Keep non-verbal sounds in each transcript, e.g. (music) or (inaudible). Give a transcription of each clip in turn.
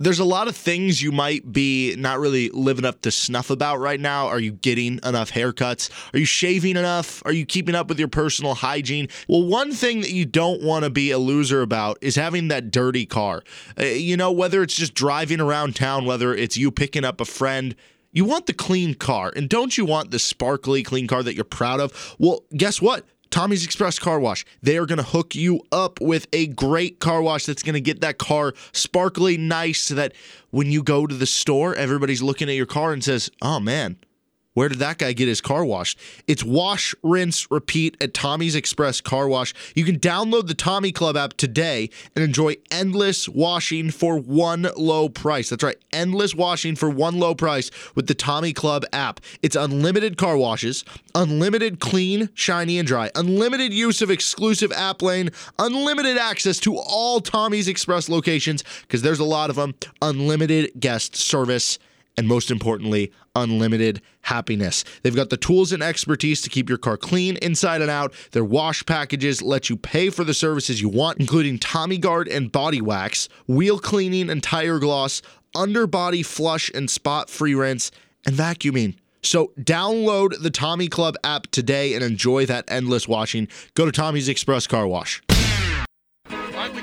there's a lot of things you might be not really living up to snuff about right now. Are you getting enough haircuts? Are you shaving enough? Are you keeping up with your personal hygiene? Well, one thing that you don't want to be a loser about is having that dirty car. Uh, you know, whether it's just driving around town, whether it's you picking up a friend. You want the clean car, and don't you want the sparkly clean car that you're proud of? Well, guess what? Tommy's Express Car Wash. They are going to hook you up with a great car wash that's going to get that car sparkly nice so that when you go to the store, everybody's looking at your car and says, oh man, where did that guy get his car washed? It's wash, rinse, repeat at Tommy's Express Car Wash. You can download the Tommy Club app today and enjoy endless washing for one low price. That's right, endless washing for one low price with the Tommy Club app. It's unlimited car washes, unlimited clean, shiny, and dry, unlimited use of exclusive app lane, unlimited access to all Tommy's Express locations, because there's a lot of them, unlimited guest service and most importantly, unlimited happiness. They've got the tools and expertise to keep your car clean inside and out. Their wash packages let you pay for the services you want, including Tommy Guard and body wax, wheel cleaning and tire gloss, underbody flush and spot free rinse, and vacuuming. So download the Tommy Club app today and enjoy that endless washing. Go to Tommy's Express Car Wash.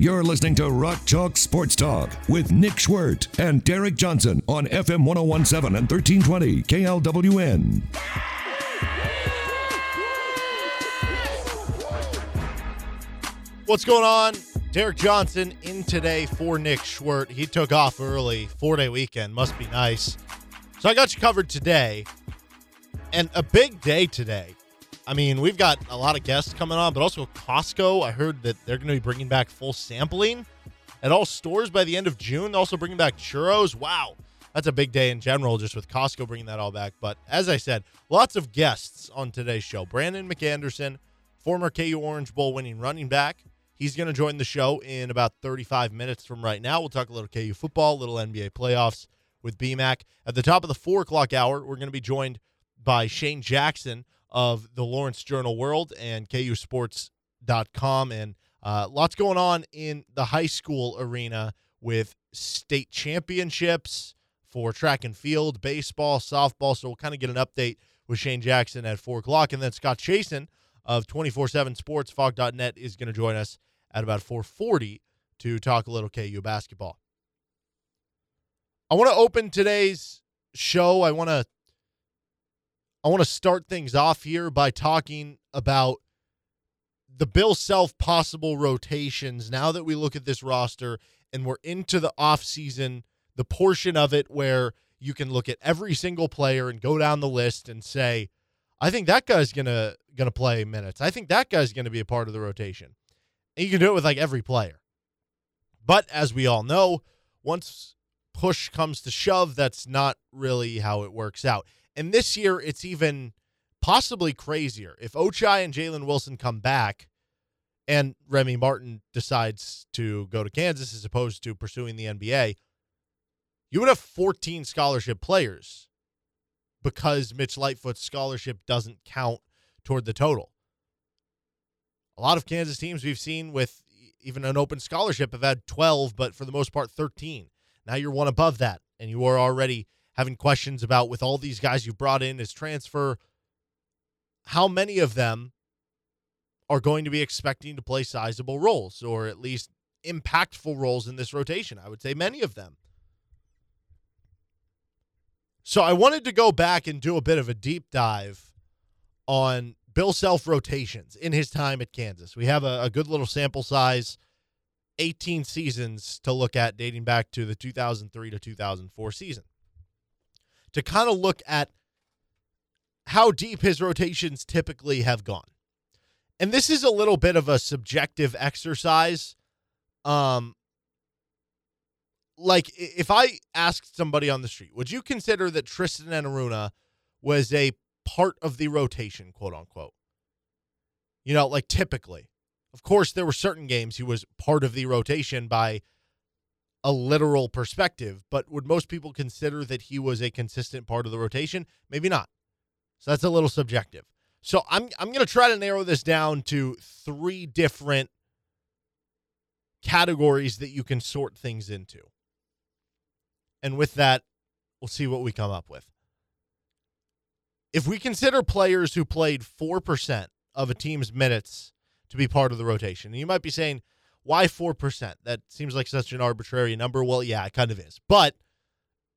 You're listening to Rock Chalk Sports Talk with Nick Schwerdt and Derek Johnson on FM 1017 and 1320 KLWN. What's going on? Derek Johnson in today for Nick Schwerdt. He took off early, four day weekend. Must be nice. So I got you covered today. And a big day today. I mean, we've got a lot of guests coming on, but also Costco. I heard that they're going to be bringing back full sampling at all stores by the end of June. They're also bringing back churros. Wow. That's a big day in general, just with Costco bringing that all back. But as I said, lots of guests on today's show. Brandon McAnderson, former KU Orange Bowl winning running back. He's going to join the show in about 35 minutes from right now. We'll talk a little KU football, a little NBA playoffs with BMAC. At the top of the four o'clock hour, we're going to be joined by Shane Jackson of the Lawrence Journal World and KUSports.com. And uh, lots going on in the high school arena with state championships for track and field, baseball, softball. So we'll kind of get an update with Shane Jackson at 4 o'clock. And then Scott Chasen of 24-7 Sports, Phog.net, is going to join us at about 440 to talk a little KU basketball. I want to open today's show. I want to I want to start things off here by talking about the Bill Self possible rotations now that we look at this roster and we're into the offseason, the portion of it where you can look at every single player and go down the list and say, I think that guy's gonna gonna play minutes. I think that guy's gonna be a part of the rotation. And you can do it with like every player. But as we all know, once push comes to shove, that's not really how it works out. And this year, it's even possibly crazier. If Ochai and Jalen Wilson come back and Remy Martin decides to go to Kansas as opposed to pursuing the NBA, you would have 14 scholarship players because Mitch Lightfoot's scholarship doesn't count toward the total. A lot of Kansas teams we've seen with even an open scholarship have had 12, but for the most part, 13. Now you're one above that, and you are already having questions about with all these guys you brought in as transfer, how many of them are going to be expecting to play sizable roles or at least impactful roles in this rotation? I would say many of them. So I wanted to go back and do a bit of a deep dive on Bill Self rotations in his time at Kansas. We have a, a good little sample size, 18 seasons to look at dating back to the 2003 to 2004 season to kind of look at how deep his rotations typically have gone. And this is a little bit of a subjective exercise. Um like if I asked somebody on the street, would you consider that Tristan Enaruna was a part of the rotation, quote unquote? You know, like typically. Of course, there were certain games he was part of the rotation by a literal perspective, but would most people consider that he was a consistent part of the rotation? Maybe not. So that's a little subjective. So I'm I'm going to try to narrow this down to three different categories that you can sort things into. And with that, we'll see what we come up with. If we consider players who played 4% of a team's minutes to be part of the rotation, you might be saying, why 4%? That seems like such an arbitrary number. Well, yeah, it kind of is. But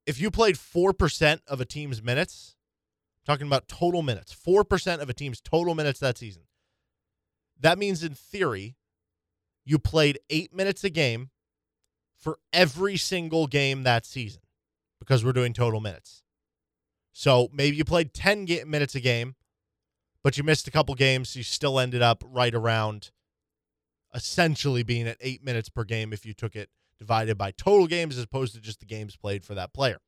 if you played 4% of a team's minutes, talking about total minutes, 4% of a team's total minutes that season, that means in theory, you played eight minutes a game for every single game that season because we're doing total minutes. So maybe you played 10 minutes a game, but you missed a couple games. So you still ended up right around essentially being at eight minutes per game if you took it divided by total games as opposed to just the games played for that player.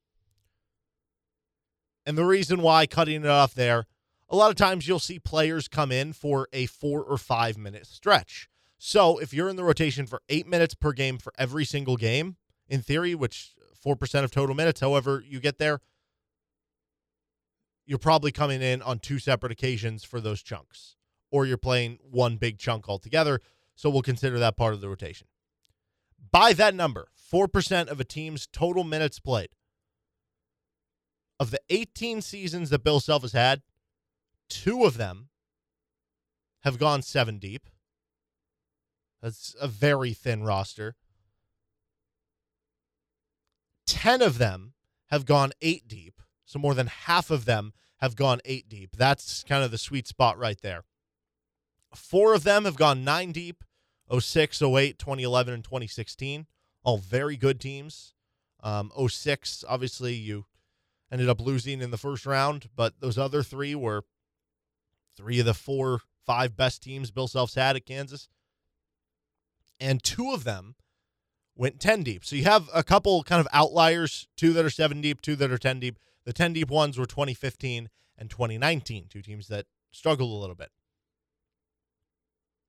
And the reason why cutting it off there, a lot of times you'll see players come in for a four or five minute stretch. So if you're in the rotation for eight minutes per game for every single game, in theory, which 4% of total minutes, however you get there, you're probably coming in on two separate occasions for those chunks, or you're playing one big chunk altogether. So we'll consider that part of the rotation. By that number, 4% of a team's total minutes played. Of the 18 seasons that Bill Self has had, two of them have gone seven deep. That's a very thin roster. 10 of them have gone eight deep. So more than half of them have gone eight deep. That's kind of the sweet spot right there. Four of them have gone nine deep 06, 08, 2011, and 2016. All very good teams. Um, 06, obviously, you ended up losing in the first round, but those other three were three of the four, five best teams Bill Self's had at Kansas. And two of them went 10 deep. So you have a couple kind of outliers, two that are seven deep, two that are 10 deep. The 10 deep ones were 2015 and 2019, two teams that struggled a little bit.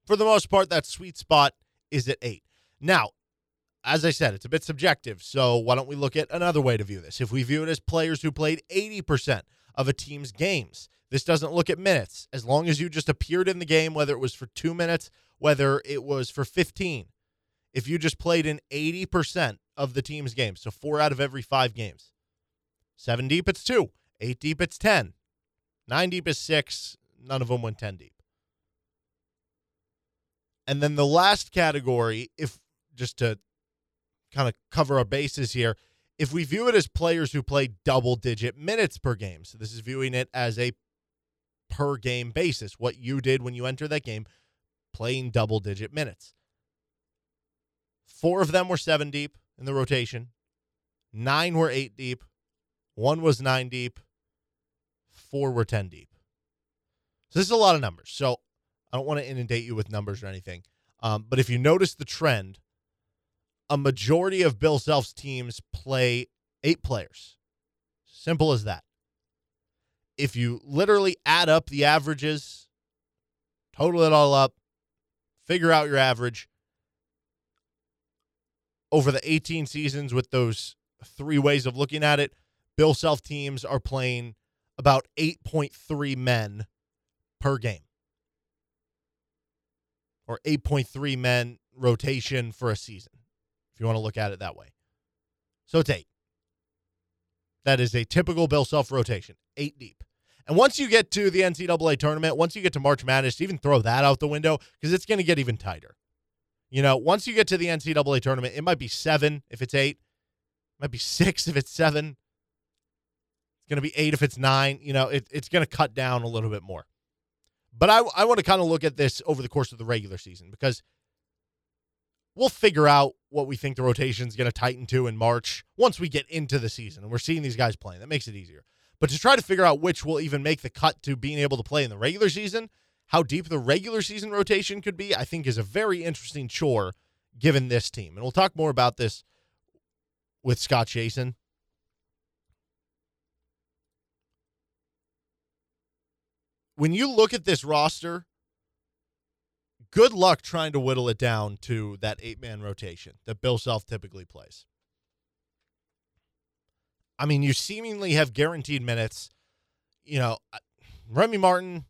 For the most part, that sweet spot is at eight. Now, as I said, it's a bit subjective. So why don't we look at another way to view this? If we view it as players who played 80% of a team's games, this doesn't look at minutes. As long as you just appeared in the game, whether it was for two minutes, whether it was for 15, if you just played in 80% of the team's games, so four out of every five games, seven deep, it's two, eight deep, it's 10, nine deep is six, none of them went 10 deep. And then the last category, if just to kind of cover our bases here, if we view it as players who play double digit minutes per game, so this is viewing it as a per game basis, what you did when you entered that game, playing double digit minutes. Four of them were seven deep in the rotation, nine were eight deep, one was nine deep, four were 10 deep. So this is a lot of numbers. So I don't want to inundate you with numbers or anything. Um, but if you notice the trend, a majority of Bill Self's teams play eight players. Simple as that. If you literally add up the averages, total it all up, figure out your average over the 18 seasons with those three ways of looking at it, Bill Self teams are playing about 8.3 men per game or 8.3 men rotation for a season, if you want to look at it that way. So it's eight. That is a typical Bill Self rotation, eight deep. And once you get to the NCAA tournament, once you get to March Madness, even throw that out the window because it's going to get even tighter. You know, once you get to the NCAA tournament, it might be seven if it's eight, it might be six if it's seven. It's going to be eight if it's nine. You know, it, it's going to cut down a little bit more. But I, I want to kind of look at this over the course of the regular season because we'll figure out what we think the rotation is going to tighten to in March once we get into the season and we're seeing these guys playing. That makes it easier. But to try to figure out which will even make the cut to being able to play in the regular season, how deep the regular season rotation could be, I think is a very interesting chore given this team. And we'll talk more about this with Scott Chasen. When you look at this roster, good luck trying to whittle it down to that eight man rotation that Bill Self typically plays. I mean, you seemingly have guaranteed minutes. You know, uh, Remy Martin,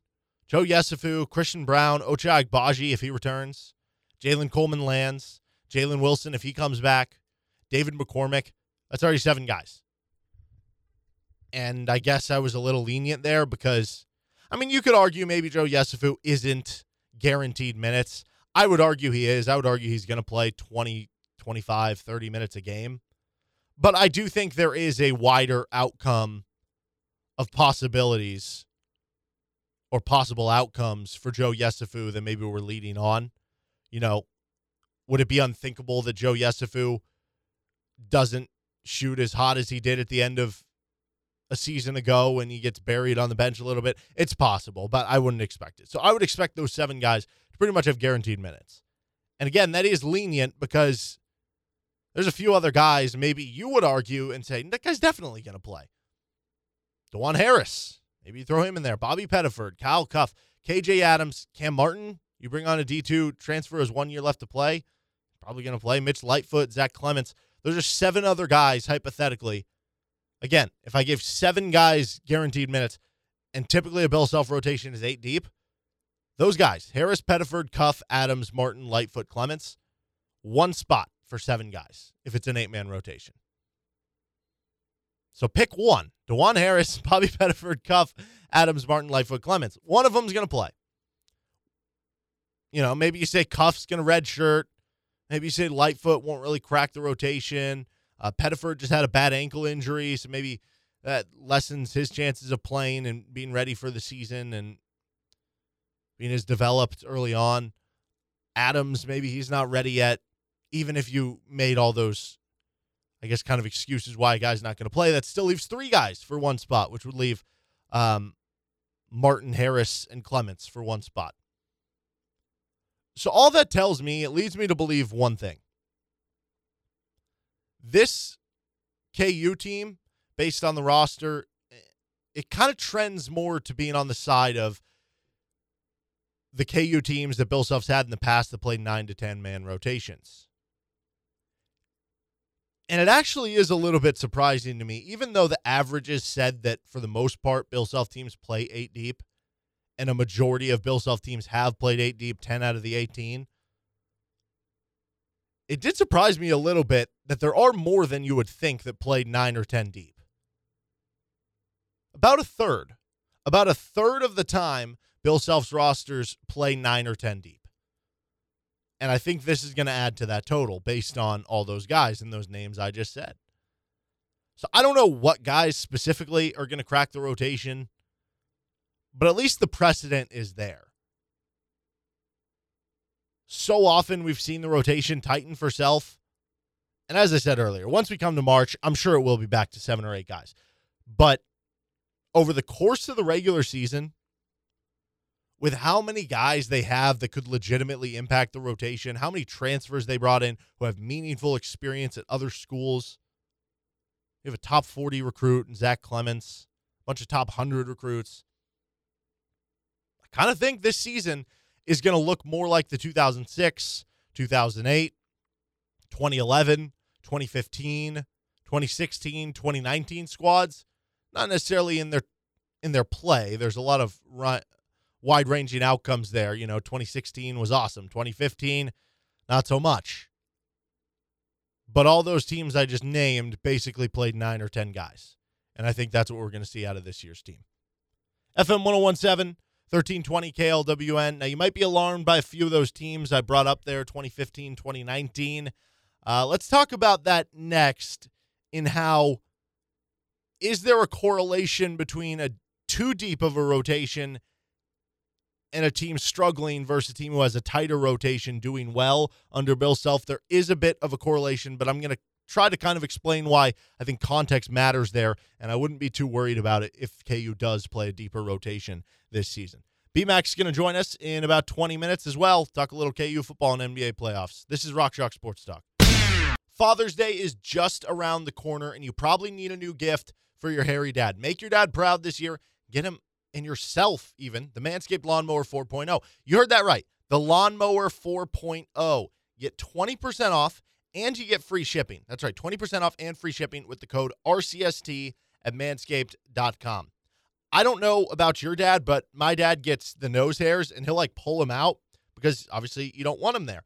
Joe Yesufu, Christian Brown, Ochai Agbaji if he returns, Jalen Coleman Lands, Jalen Wilson if he comes back, David McCormick. That's already seven guys. And I guess I was a little lenient there because, I mean, you could argue maybe Joe Yesufu isn't guaranteed minutes. I would argue he is. I would argue he's going to play 20, 25, 30 minutes a game. But I do think there is a wider outcome of possibilities or possible outcomes for Joe Yesufu than maybe we're leading on. You know, would it be unthinkable that Joe Yesufu doesn't shoot as hot as he did at the end of a season ago when he gets buried on the bench a little bit? It's possible, but I wouldn't expect it. So I would expect those seven guys to pretty much have guaranteed minutes. And again, that is lenient because there's a few other guys maybe you would argue and say that guy's definitely going to play. Dajuan Harris, maybe you throw him in there. Bobby Pettiford, Kyle Cuffe, KJ Adams, Cam Martin. You bring on a D2 transfer as one year left to play. Probably going to play. Mitch Lightfoot, Zach Clemence. Those are seven other guys, hypothetically. Again, if I give seven guys guaranteed minutes, and typically a Bill Self rotation is eight deep, those guys, Harris, Pettiford, Cuffe, Adams, Martin, Lightfoot, Clemence, one spot for seven guys if it's an eight man rotation. So pick one. Dajuan Harris, (laughs) Bobby Pettiford, Cuffe, Adams, Martin, Lightfoot, Clemence. One of them's going to play. You know, maybe you say Cuffe's going to red shirt. Maybe you say Lightfoot won't really crack the rotation. Uh, Pettiford just had a bad ankle injury, so maybe that lessens his chances of playing and being ready for the season and being as developed early on. Adams, maybe he's not ready yet even if you made all those, I guess, kind of excuses why a guy's not going to play, that still leaves three guys for one spot, which would leave um, Martin, Harris, and Clemence for one spot. So all that tells me, it leads me to believe one thing. This KU team, based on the roster, eh, it kind of trends more to being on the side of the KU teams that Bill Self's had in the past that played nine to 10 man rotations. And it actually is a little bit surprising to me, even though the averages said that for the most part, Bill Self teams play eight deep, and a majority of Bill Self teams have played eight deep, 10 out of the 18. It did surprise me a little bit that there are more than you would think that played nine or 10 deep. About a third. About a third of the time, Bill Self's rosters play nine or 10 deep. And I think this is going to add to that total based on all those guys and those names I just said. So I don't know what guys specifically are going to crack the rotation, but at least the precedent is there. So often we've seen the rotation tighten for self. And as I said earlier, once we come to March, I'm sure it will be back to seven or eight guys. But over the course of the regular season, with how many guys they have that could legitimately impact the rotation, how many transfers they brought in who have meaningful experience at other schools. You have a top 40 recruit and Zach Clemence, a bunch of top 100 recruits. I kind of think this season is going to look more like the 2006, 2008, 2011, 2015, 2016, 2019 squads. Not necessarily in their in their play. There's a lot of run, wide ranging outcomes there. You know, 2016 was awesome. 2015, not so much. But all those teams I just named basically played nine or 10 guys. And I think that's what we're going to see out of this year's team. FM 1017, 1320 KLWN. Now, you might be alarmed by a few of those teams I brought up there 2015, 2019. Uh, let's talk about that next in how is there a correlation between a too deep of a rotation and a team struggling versus a team who has a tighter rotation doing well under Bill Self. There is a bit of a correlation, but I'm going to try to kind of explain why I think context matters there, and I wouldn't be too worried about it if KU does play a deeper rotation this season. BMAC is going to join us in about 20 minutes as well. Talk a little KU football and NBA playoffs. This is Rock Chalk Sports Talk. Father's Day is just around the corner, and you probably need a new gift for your hairy dad. Make your dad proud this year. Get him and yourself, even the Manscaped Lawnmower 4.0. You heard that right. The Lawnmower 4.0. Get 20% off and you get free shipping. That's right, 20% off and free shipping with the code RCST at manscaped.com. I don't know about your dad, but my dad gets the nose hairs and he'll like pull them out because obviously you don't want them there.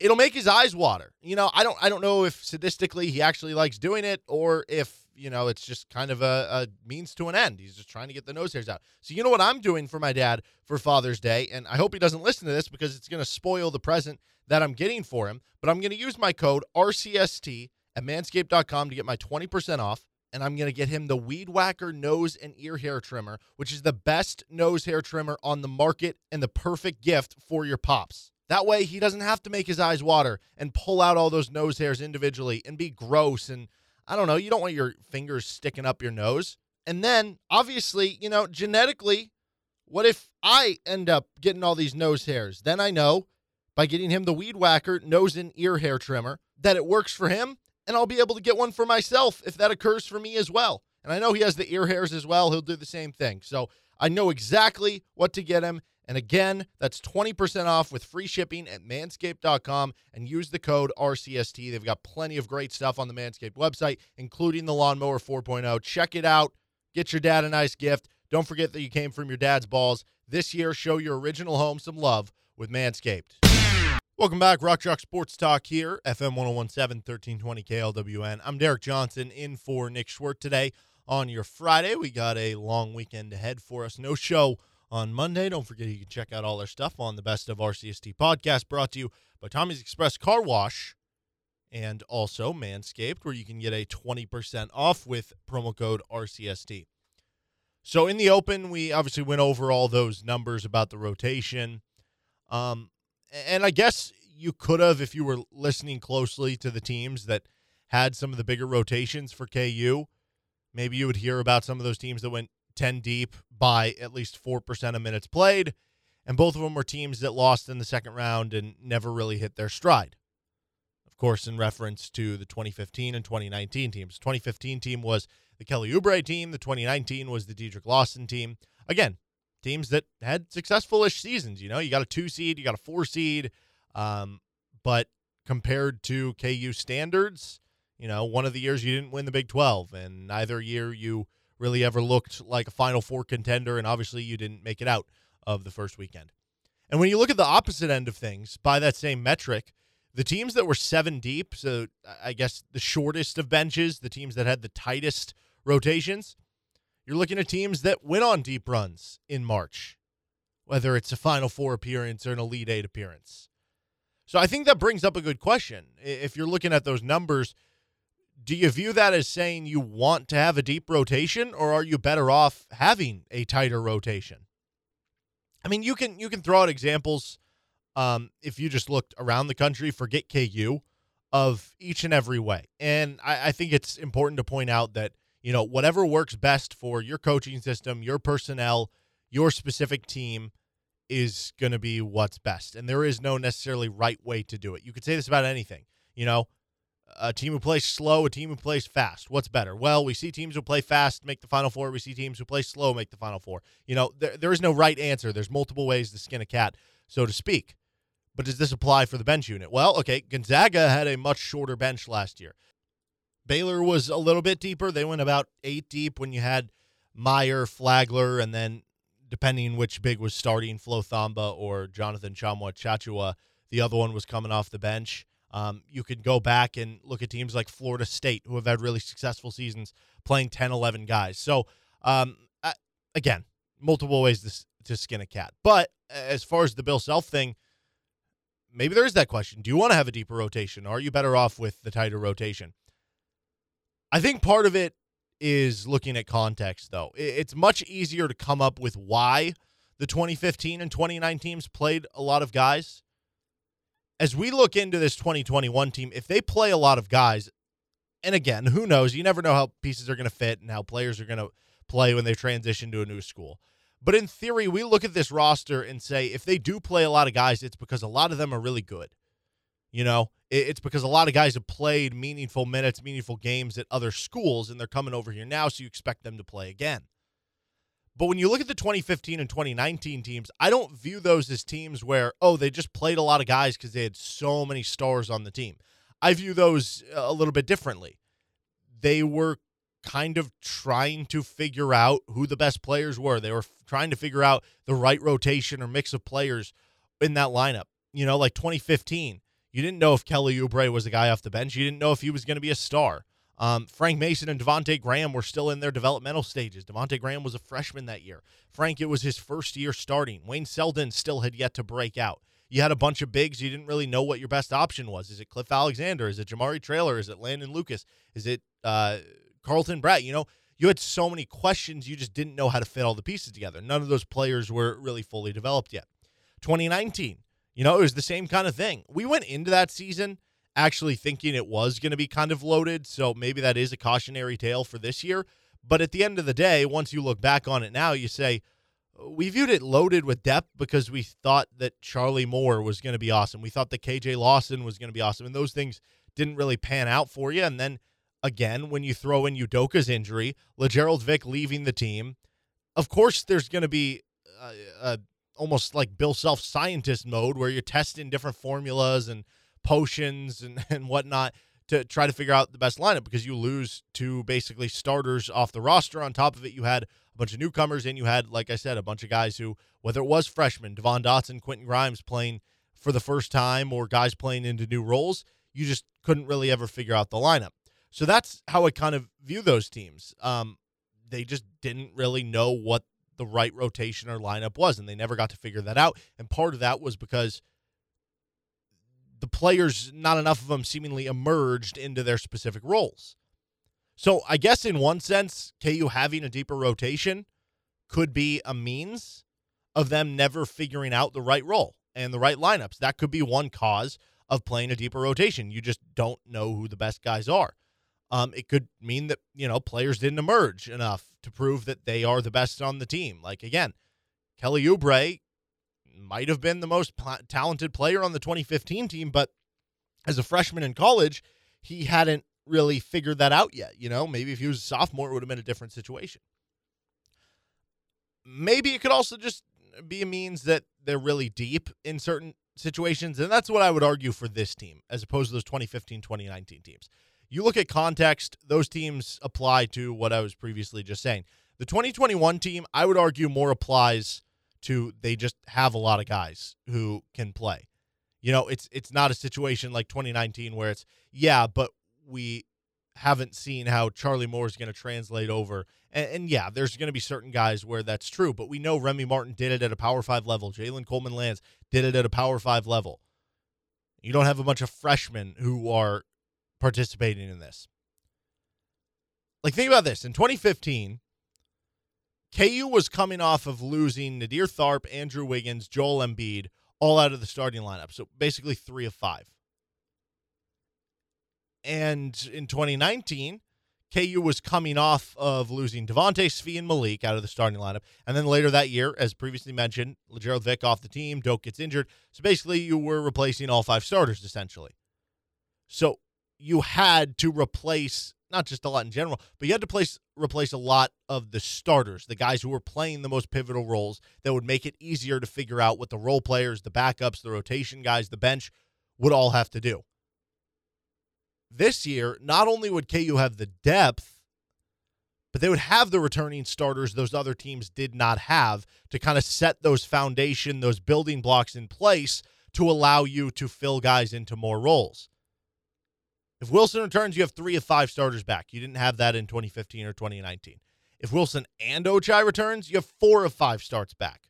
It'll make his eyes water. You know, I don't I don't know if sadistically he actually likes doing it or if, you know, it's just kind of a, a means to an end. He's just trying to get the nose hairs out. So you know what I'm doing for my dad for Father's Day, and I hope he doesn't listen to this because it's going to spoil the present that I'm getting for him, but I'm going to use my code RCST at manscaped.com to get my 20% off and I'm going to get him the Weed Whacker nose and ear hair trimmer, which is the best nose hair trimmer on the market and the perfect gift for your pops. That way, he doesn't have to make his eyes water and pull out all those nose hairs individually and be gross. And I don't know, you don't want your fingers sticking up your nose. And then, obviously, you know, genetically, what if I end up getting all these nose hairs? Then I know by getting him the Weed Whacker nose and ear hair trimmer that it works for him and I'll be able to get one for myself if that occurs for me as well. And I know he has the ear hairs as well. He'll do the same thing. So I know exactly what to get him. And again, that's 20% off with free shipping at manscaped.com and use the code RCST. They've got plenty of great stuff on the Manscaped website, including the Lawnmower 4.0. Check it out. Get your dad a nice gift. Don't forget that you came from your dad's balls. This year, show your original home some love with Manscaped. Welcome back, Rock Chalk Sports Talk here, FM 1017, 1320 KLWN. I'm Derek Johnson in for Nick Schwerdt today on your Friday. We got a long weekend ahead for us. No show on Monday. Don't forget you can check out all our stuff on the Best of RCST podcast brought to you by Tommy's Express Car Wash and also Manscaped, where you can get a 20% off with promo code RCST. So in the open, we obviously went over all those numbers about the rotation. Um, and I guess you could have, if you were listening closely to the teams that had some of the bigger rotations for KU, maybe you would hear about some of those teams that went 10 deep by at least 4% of minutes played. And both of them were teams that lost in the second round and never really hit their stride. Of course, in reference to the 2015 and 2019 teams. 2015 team was the Kelly Oubre team. The 2019 was the Dedric Lawson team. Again, teams that had successful-ish seasons. You know, you got a two seed, you got a four seed, um, but compared to KU standards, you know, one of the years you didn't win the Big 12, and neither year you really ever looked like a Final Four contender, and obviously you didn't make it out of the first weekend. And when you look at the opposite end of things, by that same metric, the teams that were seven deep, so I guess the shortest of benches, the teams that had the tightest rotations, you're looking at teams that went on deep runs in March, whether it's a Final Four appearance or an Elite Eight appearance. So I think that brings up a good question. If you're looking at those numbers, do you view that as saying you want to have a deep rotation, or are you better off having a tighter rotation? I mean, you can you can throw out examples um, if you just looked around the country, forget KU, of each and every way. And I, I think it's important to point out that you know, whatever works best for your coaching system, your personnel, your specific team is going to be what's best. And there is no necessarily right way to do it. You could say this about anything. You know, a team who plays slow, a team who plays fast. What's better? Well, we see teams who play fast make the final four. We see teams who play slow make the final four. You know, there, there is no right answer. There's multiple ways to skin a cat, so to speak. But does this apply for the bench unit? Well, okay, Gonzaga had a much shorter bench last year. Baylor was a little bit deeper. They went about eight deep when you had Mayer, Flagler, and then depending which big was starting, Flo Thamba or Jonathan Tchamwa Tchatchoua. The other one was coming off the bench. Um, you could go back and look at teams like Florida State who have had really successful seasons playing 10, 11 guys. So, um, I, again, multiple ways to, to skin a cat. But as far as the Bill Self thing, maybe there is that question. Do you want to have a deeper rotation? Or are you better off with the tighter rotation? I think part of it is looking at context, though. It's much easier to come up with why the 2015 and 2019 teams played a lot of guys. As we look into this 2021 team, if they play a lot of guys, and again, who knows? You never know how pieces are going to fit and how players are going to play when they transition to a new school. But in theory, we look at this roster and say if they do play a lot of guys, it's because a lot of them are really good. You know, It's because a lot of guys have played meaningful minutes, meaningful games at other schools, and they're coming over here now, so you expect them to play again. But when you look at the 2015 and 2019 teams, I don't view those as teams where, oh, they just played a lot of guys because they had so many stars on the team. I view those a little bit differently. They were kind of trying to figure out who the best players were. They were trying to figure out the right rotation or mix of players in that lineup. You know, like 2015, you didn't know if Kelly Oubre was the guy off the bench. You didn't know if he was going to be a star. Um, Frank Mason and Devonte Graham were still in their developmental stages. Devonte Graham was a freshman that year. Frank, it was his first year starting. Wayne Selden still had yet to break out. You had a bunch of bigs. You didn't really know what your best option was. Is it Cliff Alexander? Is it Jamari Traylor? Is it Landon Lucas? Is it uh, Carlton Bragg? You know, you had so many questions. You just didn't know how to fit all the pieces together. None of those players were really fully developed yet. 2019, you know, it was the same kind of thing. We went into that season actually thinking it was going to be kind of loaded. So maybe that is a cautionary tale for this year. But at the end of the day, once you look back on it now, you say, we viewed it loaded with depth because we thought that Charlie Moore was going to be awesome. We thought that KJ Lawson was going to be awesome. And those things didn't really pan out for you. And then again, when you throw in Udoka's injury, Lagerald Vick leaving the team, of course, there's going to be a, a, almost like Bill Self scientist mode where you're testing different formulas and potions and, (laughs) and whatnot to try to figure out the best lineup because you lose two basically starters off the roster. On top of it, you had a bunch of newcomers and you had, like I said, a bunch of guys who, whether it was freshmen, Devon Dotson, Quentin Grimes playing for the first time or guys playing into new roles, you just couldn't really ever figure out the lineup. So that's how I kind of view those teams. Um, they just didn't really know what the right rotation or lineup was, and they never got to figure that out. And part of that was because the players, not enough of them seemingly emerged into their specific roles. So I guess in one sense, KU having a deeper rotation could be a means of them never figuring out the right role and the right lineups. That could be one cause of playing a deeper rotation. You just don't know who the best guys are. Um, it could mean that you know players didn't emerge enough to prove that they are the best on the team. Like again, Kelly Oubre might have been the most talented player on the 2015 team, but as a freshman in college, he hadn't really figured that out yet. You know, maybe if he was a sophomore, it would have been a different situation. Maybe it could also just be a means that they're really deep in certain situations. And that's what I would argue for this team, as opposed to those 2015 2019 teams. You look at context, those teams apply to what I was previously just saying. The 2021 team, I would argue, more applies to they just have a lot of guys who can play. You know, it's it's not a situation like 2019 where it's yeah, but we haven't seen how Charlie Moore is going to translate over. And, and yeah, there's going to be certain guys where that's true, but we know Remy Martin did it at a Power Five level. Jalen Coleman Lands did it at a Power Five level. You don't have a bunch of freshmen who are participating in this. Like, think about this. In 2015, KU was coming off of losing Naadir Tharpe, Andrew Wiggins, Joel Embiid, all out of the starting lineup. So basically three of five. And in 2019, KU was coming off of losing Devonte Svi and Malik out of the starting lineup. And then later that year, as previously mentioned, Gerald Vick off the team, Doak gets injured. So basically, you were replacing all five starters essentially. So you had to replace not just a lot in general, but you had to place replace a lot of the starters, the guys who were playing the most pivotal roles that would make it easier to figure out what the role players, the backups, the rotation guys, the bench would all have to do. This year, not only would KU have the depth, but they would have the returning starters those other teams did not have to kind of set those foundation, those building blocks in place to allow you to fill guys into more roles. If Wilson returns, you have three of five starters back. You didn't have that in 2015 or 2019. If Wilson and Ochai returns, you have four of five starts back.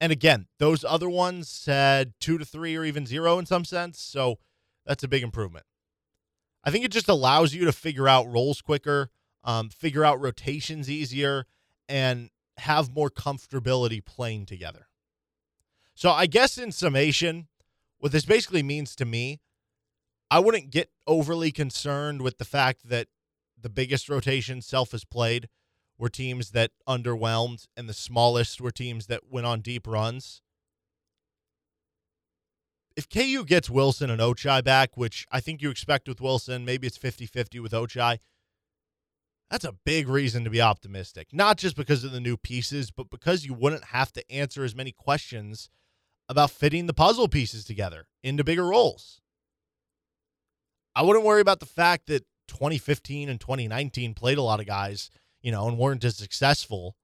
And again, those other ones had two to three or even zero in some sense. So that's a big improvement. I think it just allows you to figure out roles quicker, um, figure out rotations easier, and have more comfortability playing together. So I guess in summation, what this basically means to me I wouldn't get overly concerned with the fact that the biggest rotation self has played were teams that underwhelmed, and the smallest were teams that went on deep runs. if KU gets Wilson and Ochai back, which I think you expect with Wilson, maybe it's 50 50 with Ochai, that's a big reason to be optimistic. Not just because of the new pieces, but because you wouldn't have to answer as many questions about fitting the puzzle pieces together into bigger roles. I wouldn't worry about the fact that 2015 and 2019 played a lot of guys, you know, and weren't as successful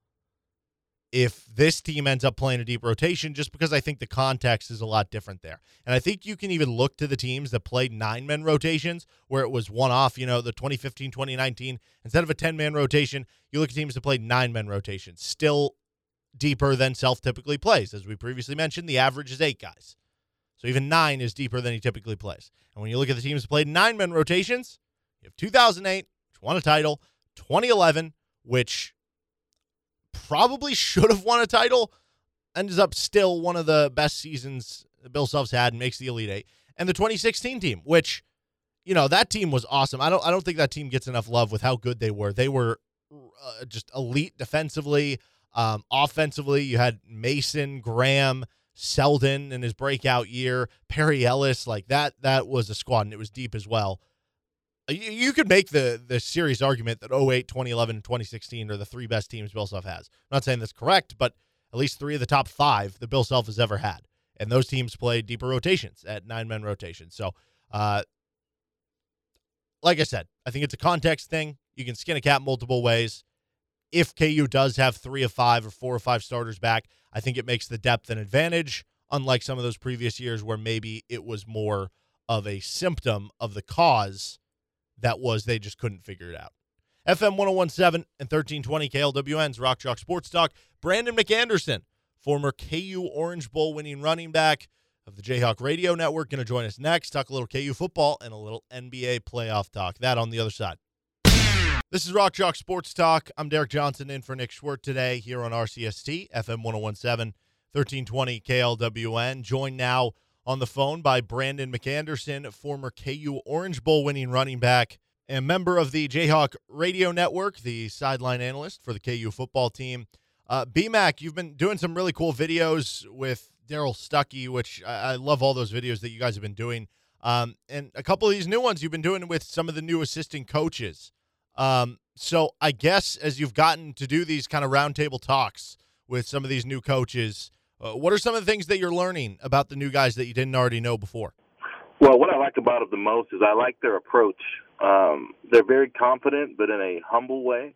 if this team ends up playing a deep rotation, just because I think the context is a lot different there. And I think you can even look to the teams that played nine men rotations where it was one off, you know, the 2015, 2019, instead of a 10 man rotation, you look at teams that played nine men rotations, still deeper than self typically plays. As we previously mentioned, the average is eight guys. So even nine is deeper than he typically plays. And when you look at the teams that played nine men rotations, you have 2008, which won a title, 2011, which probably should have won a title, ends up still one of the best seasons Bill Self's had and makes the Elite Eight. And the 2016 team, which, you know, that team was awesome. I don't I don't think that team gets enough love with how good they were. They were uh, just elite defensively, um, offensively. You had Mason, Graham, Selden in his breakout year, Perry Ellis, like that. That was a squad, and it was deep as well. You, you could make the the serious argument that 08, 2011, and 2016 are the three best teams Bill Self has. I'm not saying that's correct, but at least three of the top five that Bill Self has ever had. And those teams play deeper rotations at nine men rotations. So, uh, like I said, I think it's a context thing. You can skin a cat multiple ways. If KU does have three of five or four or five starters back, I think it makes the depth an advantage, unlike some of those previous years where maybe it was more of a symptom of the cause that was they just couldn't figure it out. FM 1017 and 1320 KLWN's Rock Chalk Sports Talk. Brandon McAnderson, former KU Orange Bowl winning running back of the Jayhawk Radio Network, going to join us next. Talk a little KU football and a little NBA playoff talk. That on the other side. This is Rock Chalk Sports Talk. I'm Derek Johnson in for Nick Schwerdt today here on RCST, FM 1017, 1320 KLWN. Joined now on the phone by Brandon McAnderson, former KU Orange Bowl winning running back and member of the Jayhawk Radio Network, the sideline analyst for the KU football team. Uh, BMAC, you've been doing some really cool videos with Darrell Stuckey, which I, I, love all those videos that you guys have been doing. Um, and a couple of these new ones you've been doing with some of the new assistant coaches. Um, so I guess as you've gotten to do these kind of roundtable talks with some of these new coaches, uh, what are some of the things that you're learning about the new guys that you didn't already know before? Well, what I like about them the most is I like their approach. Um, they're very confident, but in a humble way.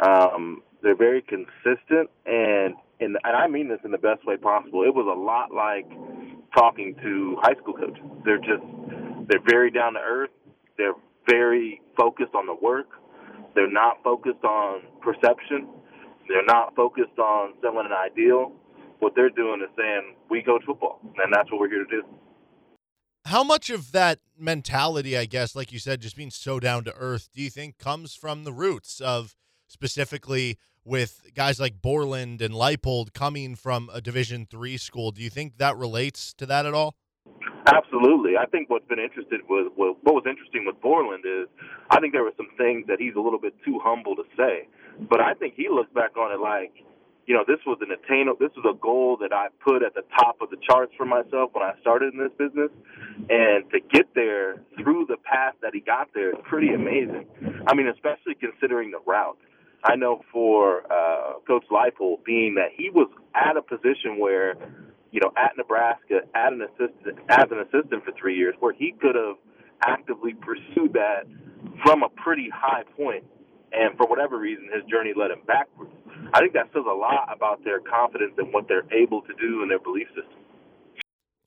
Um, they're very consistent, and, and and I mean this in the best way possible. It was a lot like talking to high school coaches. They're just they're very down to earth. They're very focused on the work. They're not focused on perception. They're not focused on selling an ideal what they're doing is saying we coach football, and that's what we're here to do. How much of that mentality, I guess, like you said, just being so down to earth, do you think comes from the roots of specifically with guys like Borland and Leipold coming from a Division three school? Do you think that relates to that at all? Absolutely. I think what's been interesting was what was interesting with Borland is I think there were some things that he's a little bit too humble to say, but I think he looks back on it like you know, this was an attainable, this was a goal that I put at the top of the charts for myself when I started in this business. And to get there through the path that he got there is pretty amazing. I mean, especially considering the route. I know for uh, Coach Leipold, being that he was at a position where, you know, at Nebraska, at an assistant, as an assistant for three years, where he could have actively pursued that from a pretty high point and for whatever reason, his journey led him backwards. I think that says a lot about their confidence in what they're able to do in their belief system.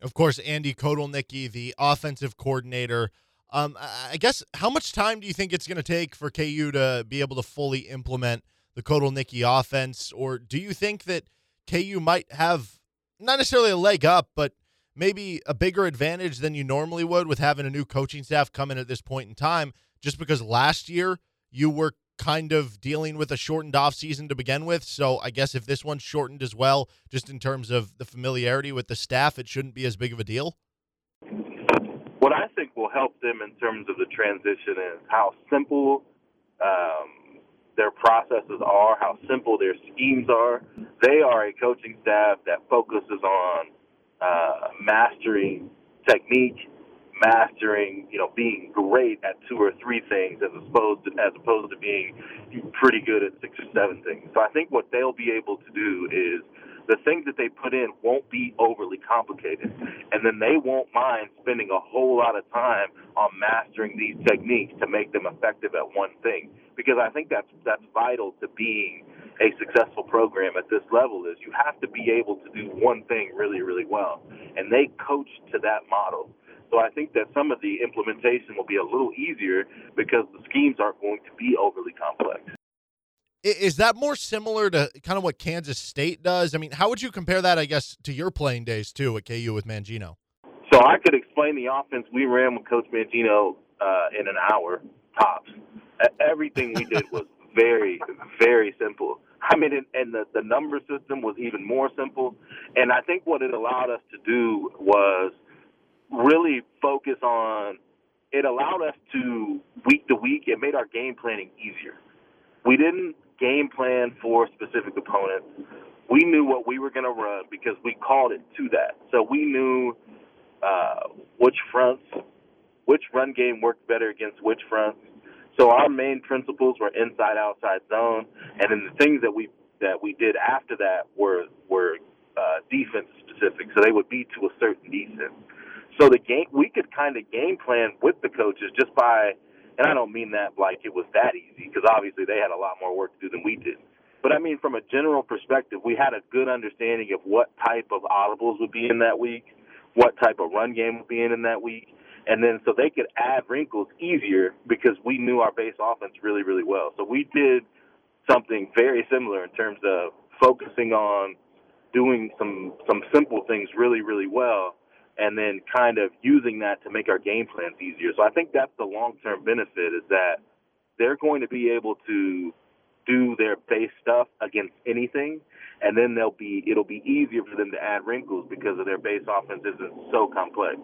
Of course, Andy Kotelnicki, the offensive coordinator. Um, I guess how much time do you think it's going to take for KU to be able to fully implement the Kotelnicki offense, or do you think that KU might have not necessarily a leg up, but maybe a bigger advantage than you normally would with having a new coaching staff come in at this point in time? Just because last year you were kind of dealing with a shortened off season to begin with. So I guess if this one's shortened as well, just in terms of the familiarity with the staff, it shouldn't be as big of a deal. What I think will help them in terms of the transition is how simple um, their processes are, how simple their schemes are. They are a coaching staff that focuses on uh, mastering technique, mastering, you know, being great at two or three things as opposed to, as opposed to being pretty good at six or seven things. So I think what they'll be able to do is the things that they put in won't be overly complicated, and then they won't mind spending a whole lot of time on mastering these techniques to make them effective at one thing. Because I think that's that's vital to being a successful program at this level is you have to be able to do one thing really, really well. And they coach to that model. So I think that some of the implementation will be a little easier because the schemes aren't going to be overly complex. Is that more similar to kind of what Kansas State does? I mean, how would you compare that, I guess, to your playing days too at KU with Mangino? So I could explain the offense we ran with Coach Mangino uh, in an hour tops. Everything we did was (laughs) very, very simple. I mean, and, and the, the number system was even more simple. And I think what it allowed us to do was really focus on it allowed us to week to week it made our game planning easier we didn't game plan for specific opponents we knew what we were going to run because we called it to that. So we knew uh, which fronts which run game worked better against which fronts. So our main principles were inside outside zone. And then the things that we that we did after that were were uh, defense specific. So they would be to a certain defense. So the game, we could kind of game plan with the coaches just by, and I don't mean that like it was that easy because obviously they had a lot more work to do than we did. But I mean, from a general perspective, we had a good understanding of what type of audibles would be in that week, what type of run game would be in in that week, and then so they could add wrinkles easier because we knew our base offense really, really well. So we did something very similar in terms of focusing on doing some some simple things really, really well and then kind of using that to make our game plans easier. So I think that's the long term benefit is that they're going to be able to do their base stuff against anything, and then they'll be it'll be easier for them to add wrinkles because of their base offense isn't so complex.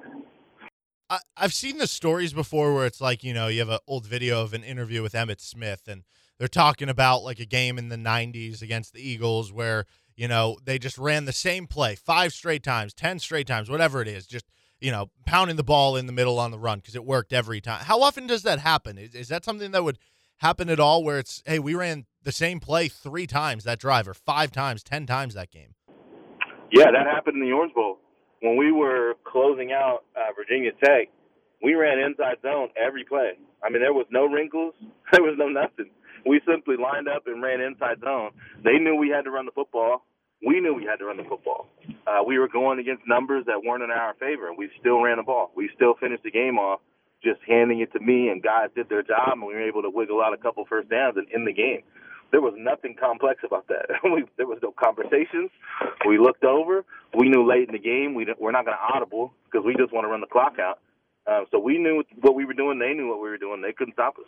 I, I've seen the stories before where it's like you know you have an old video of an interview with Emmitt Smith and they're talking about like a game in the 90s against the Eagles where you know, they just ran the same play five straight times, 10 straight times, whatever it is, just, you know, pounding the ball in the middle on the run because it worked every time. How often does that happen? Is, is that something that would happen at all where it's, hey, we ran the same play three times that drive or five times, 10 times that game? Yeah, that happened in the Orange Bowl. When we were closing out uh, Virginia Tech, we ran inside zone every play. I mean, there was no wrinkles, (laughs) there was no nothing. We simply lined up and ran inside zone. They knew we had to run the football. We knew we had to run the football. Uh, we were going against numbers that weren't in our favor, and we still ran the ball. We still finished the game off just handing it to me, and guys did their job, and we were able to wiggle out a couple first downs and in the game. There was nothing complex about that. (laughs) we, there was no conversations. We looked over. We knew late in the game we we're not going to audible because we just want to run the clock out. Um, so we knew what we were doing. They knew what we were doing. They couldn't stop us.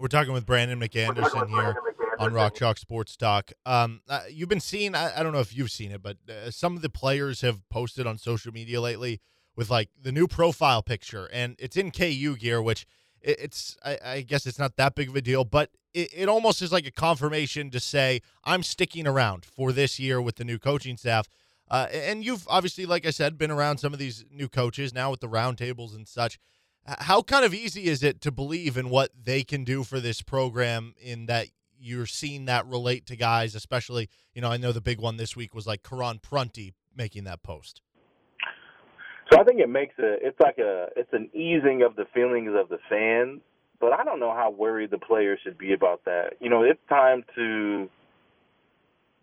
We're talking with Brandon McAnderson here on Rock Chalk Sports Talk. Um, uh, you've been seeing, I, I, don't know if you've seen it, but uh, some of the players have posted on social media lately with like the new profile picture, and it's in KU gear, which it, it's, I, I, guess it's not that big of a deal, but it, it almost is like a confirmation to say, I'm sticking around for this year with the new coaching staff. Uh, and you've obviously, like I said, been around some of these new coaches now with the roundtables and such. How kind of easy is it to believe in what they can do for this program in that you're seeing that relate to guys, especially, you know, I know the big one this week was like Karon Prunty making that post. So I think it makes a it's like a it's an easing of the feelings of the fans, but I don't know how worried the players should be about that. You know, it's time to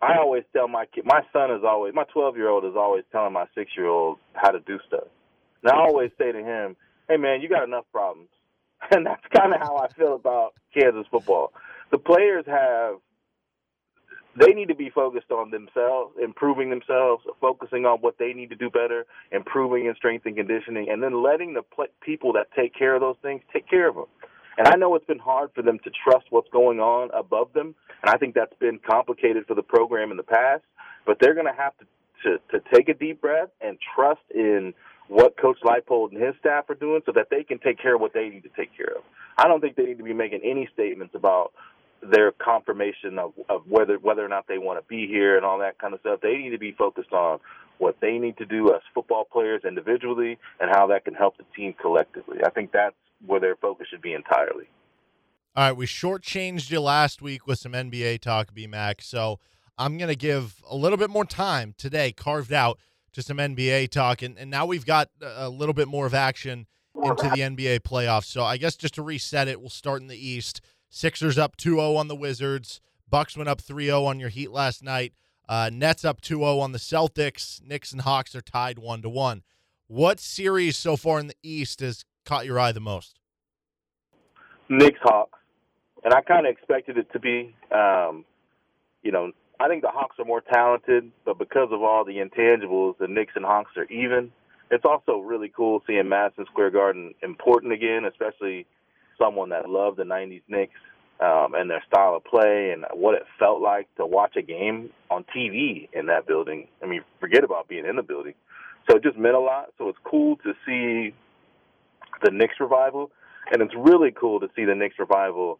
I always tell my kid my son is always my 12-year-old is always telling my 6-year-old how to do stuff. And I always say to him, hey man, you got enough problems. (laughs) And that's kind of how I feel about Kansas football. The players have they need to be focused on themselves, improving themselves, focusing on what they need to do better, improving in strength and conditioning, and then letting the pl- people that take care of those things take care of them. And I know it's been hard for them to trust what's going on above them, and I think that's been complicated for the program in the past. But they're going to have to to to take a deep breath and trust in what Coach Leipold and his staff are doing so that they can take care of what they need to take care of. I don't think they need to be making any statements about their confirmation of, of whether whether or not they want to be here and all that kind of stuff. They need to be focused on what they need to do as football players individually, and how that can help the team collectively. I think that's where their focus should be entirely. All right, we shortchanged you last week with some NBA talk, BMAC. So I'm going to give a little bit more time today, carved out to some NBA talk. And, and now we've got a little bit more of action into the NBA playoffs. So I guess just to reset it, we'll start in the East. Sixers up 2-0 on the Wizards. Bucks went up 3-0 on your Heat last night. Uh, Nets up 2-0 on the Celtics. Knicks and Hawks are tied one to one. What series so far in the East has caught your eye the most? Knicks Hawks, and I kind of expected it to be. Um, you know, I think the Hawks are more talented, but because of all the intangibles, the Knicks and Hawks are even it's also really cool seeing Madison Square Garden important again, especially someone that loved the '90s Knicks um, and their style of play and what it felt like to watch a game on TV in that building. I mean, forget about being in the building. So it just meant a lot. So it's cool to see the Knicks revival, and it's really cool to see the Knicks revival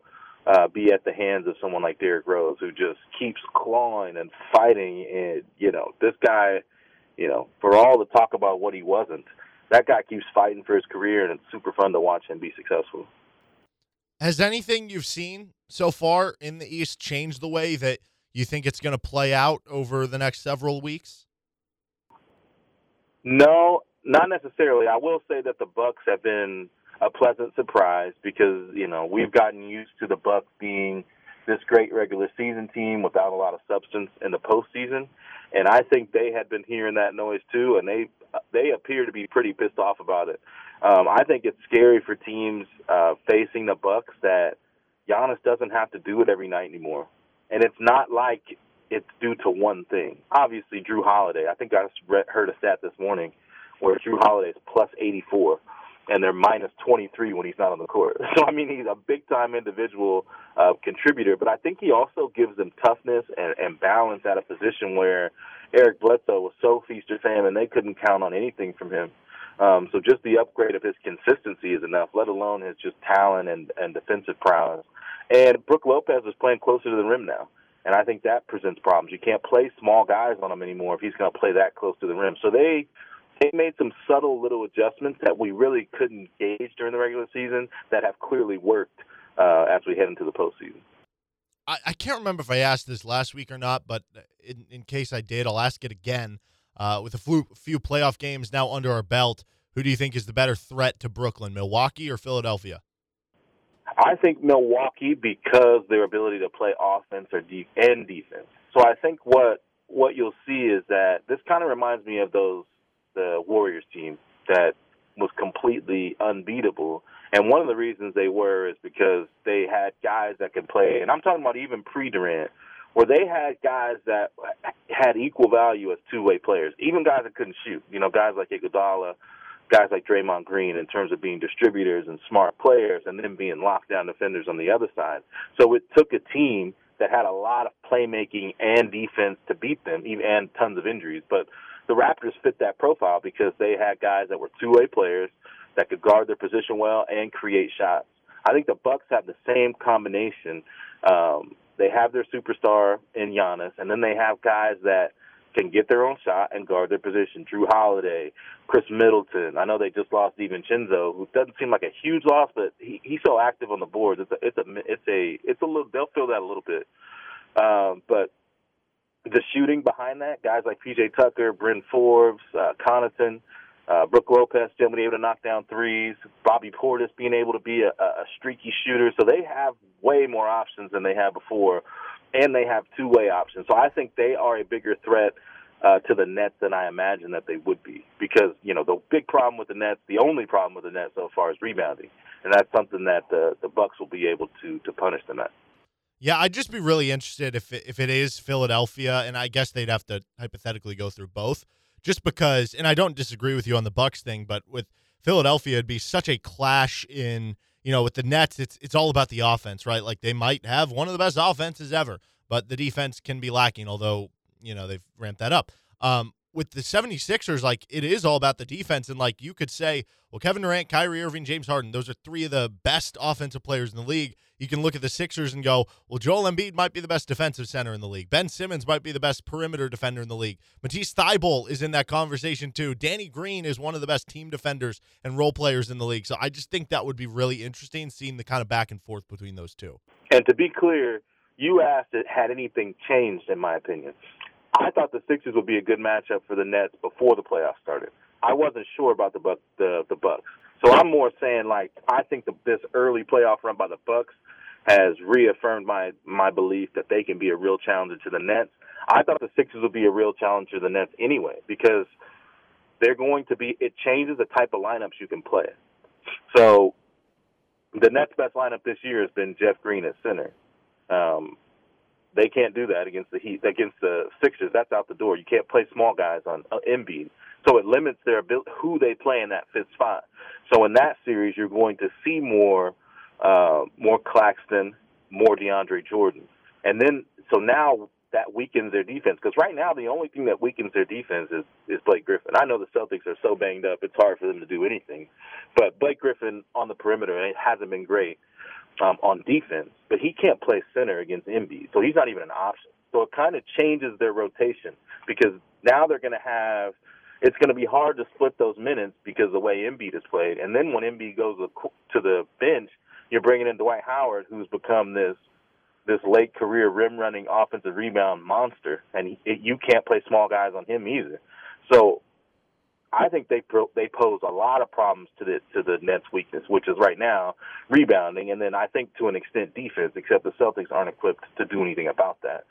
uh, be at the hands of someone like Derrick Rose, who just keeps clawing and fighting. And you know, this guy you know, for all the talk about what he wasn't, that guy keeps fighting for his career, and it's super fun to watch him be successful. Has anything you've seen so far in the East changed the way that you think it's going to play out over the next several weeks? No, not necessarily. I will say that the Bucks have been a pleasant surprise because you know we've gotten used to the Bucks being this great regular season team without a lot of substance in the postseason, and I think they had been hearing that noise too, and they they appear to be pretty pissed off about it. Um, I think it's scary for teams uh, facing the Bucks that Giannis doesn't have to do it every night anymore, and it's not like it's due to one thing. Obviously, Jrue Holiday. I think I heard a stat this morning where Jrue Holiday is plus 84 and they're minus 23 when he's not on the court. (laughs) So I mean, he's a big time individual uh, contributor, but I think he also gives them toughness and, and balance at a position where Eric Bledsoe was so feast or famine they couldn't count on anything from him. Um, so just the upgrade of his consistency is enough, let alone his just talent and, and defensive prowess. And Brook Lopez is playing closer to the rim now. And I think that presents problems. You can't play small guys on him anymore if he's going to play that close to the rim. So they they made some subtle little adjustments that we really couldn't gauge during the regular season that have clearly worked uh, as we head into the postseason. I, I can't remember if I asked this last week or not, but in, in case I did, I'll ask it again. Uh, with a few, few playoff games now under our belt, who do you think is the better threat to Brooklyn, Milwaukee or Philadelphia? I think Milwaukee because their ability to play offense or de- and defense. So I think what what you'll see is that this kind of reminds me of those the Warriors team that was completely unbeatable. And one of the reasons they were is because they had guys that could play, and I'm talking about even pre Durant, where they had guys that had equal value as two way players, even guys that couldn't shoot. You know, guys like Iguodala, guys like Draymond Green, in terms of being distributors and smart players, and then being lockdown defenders on the other side. So it took a team that had a lot of playmaking and defense to beat them, and tons of injuries, but the Raptors fit that profile because they had guys that were two way players that could guard their position well and create shots. I think the Bucks have the same combination. Um, they have their superstar in Giannis, and then they have guys that can get their own shot and guard their position. Jrue Holiday, Khris Middleton. I know they just lost DiVincenzo, who doesn't seem like a huge loss, but he, he's so active on the boards. It's a, it's a, it's a, it's a little. They'll feel that a little bit. Um, but the shooting behind that, guys like PJ Tucker, Bryn Forbes, uh, Connaughton, uh, Brook Lopez still being able to knock down threes, Bobby Portis being able to be a, a streaky shooter. So they have way more options than they had before, and they have two way options. So I think they are a bigger threat uh, to the Nets than I imagined that they would be. Because you know the big problem with the Nets, the only problem with the Nets so far is rebounding, and that's something that the the Bucks will be able to to punish the Nets. Yeah, I'd just be really interested if it, if it is Philadelphia, and I guess they'd have to hypothetically go through both, just because. And I don't disagree with you on the Bucks thing, but with Philadelphia, it'd be such a clash in you know with the Nets. It's it's all about the offense, right? Like they might have one of the best offenses ever, but the defense can be lacking. Although you know they've ramped that up. Um, with the 76ers, like it is all about the defense. And like you could say, well, Kevin Durant, Kyrie Irving, James Harden, those are three of the best offensive players in the league. You can look at the Sixers and go, well, Joel Embiid might be the best defensive center in the league. Ben Simmons might be the best perimeter defender in the league. Matisse Thybulle is in that conversation too. Danny Green is one of the best team defenders and role players in the league. So I just think that would be really interesting seeing the kind of back and forth between those two. And to be clear, you asked had anything changed in my opinion. I thought the Sixers would be a good matchup for the Nets before the playoffs started. I wasn't sure about the Buck, the the Bucks. So I'm more saying like I think the, this early playoff run by the Bucks has reaffirmed my my belief that they can be a real challenger to the Nets. I thought the Sixers would be a real challenger to the Nets anyway because they're going to be. It changes the type of lineups you can play. So the Nets' best lineup this year has been Jeff Green at center. Um, they can't do that against the Heat, against the Sixers. That's out the door. You can't play small guys on uh, Embiid, so it limits their ability, who they play in that fifth spot. So in that series, you're going to see more, uh, more Claxton, more DeAndre Jordan, and then so now that weakens their defense because right now the only thing that weakens their defense is is Blake Griffin. I know the Celtics are so banged up; it's hard for them to do anything. But Blake Griffin on the perimeter, and it hasn't been great um, on defense, but he can't play center against Embiid, so he's not even an option. So it kind of changes their rotation because now they're going to have. It's going to be hard to split those minutes because the way Embiid is played, and then when Embiid goes to the bench, you're bringing in Dwight Howard, who's become this this late career rim running offensive rebound monster, and he, you can't play small guys on him either. So I think they they pose a lot of problems to the to the Nets' weakness, which is right now rebounding, and then I think to an extent defense. Except the Celtics aren't equipped to do anything about that.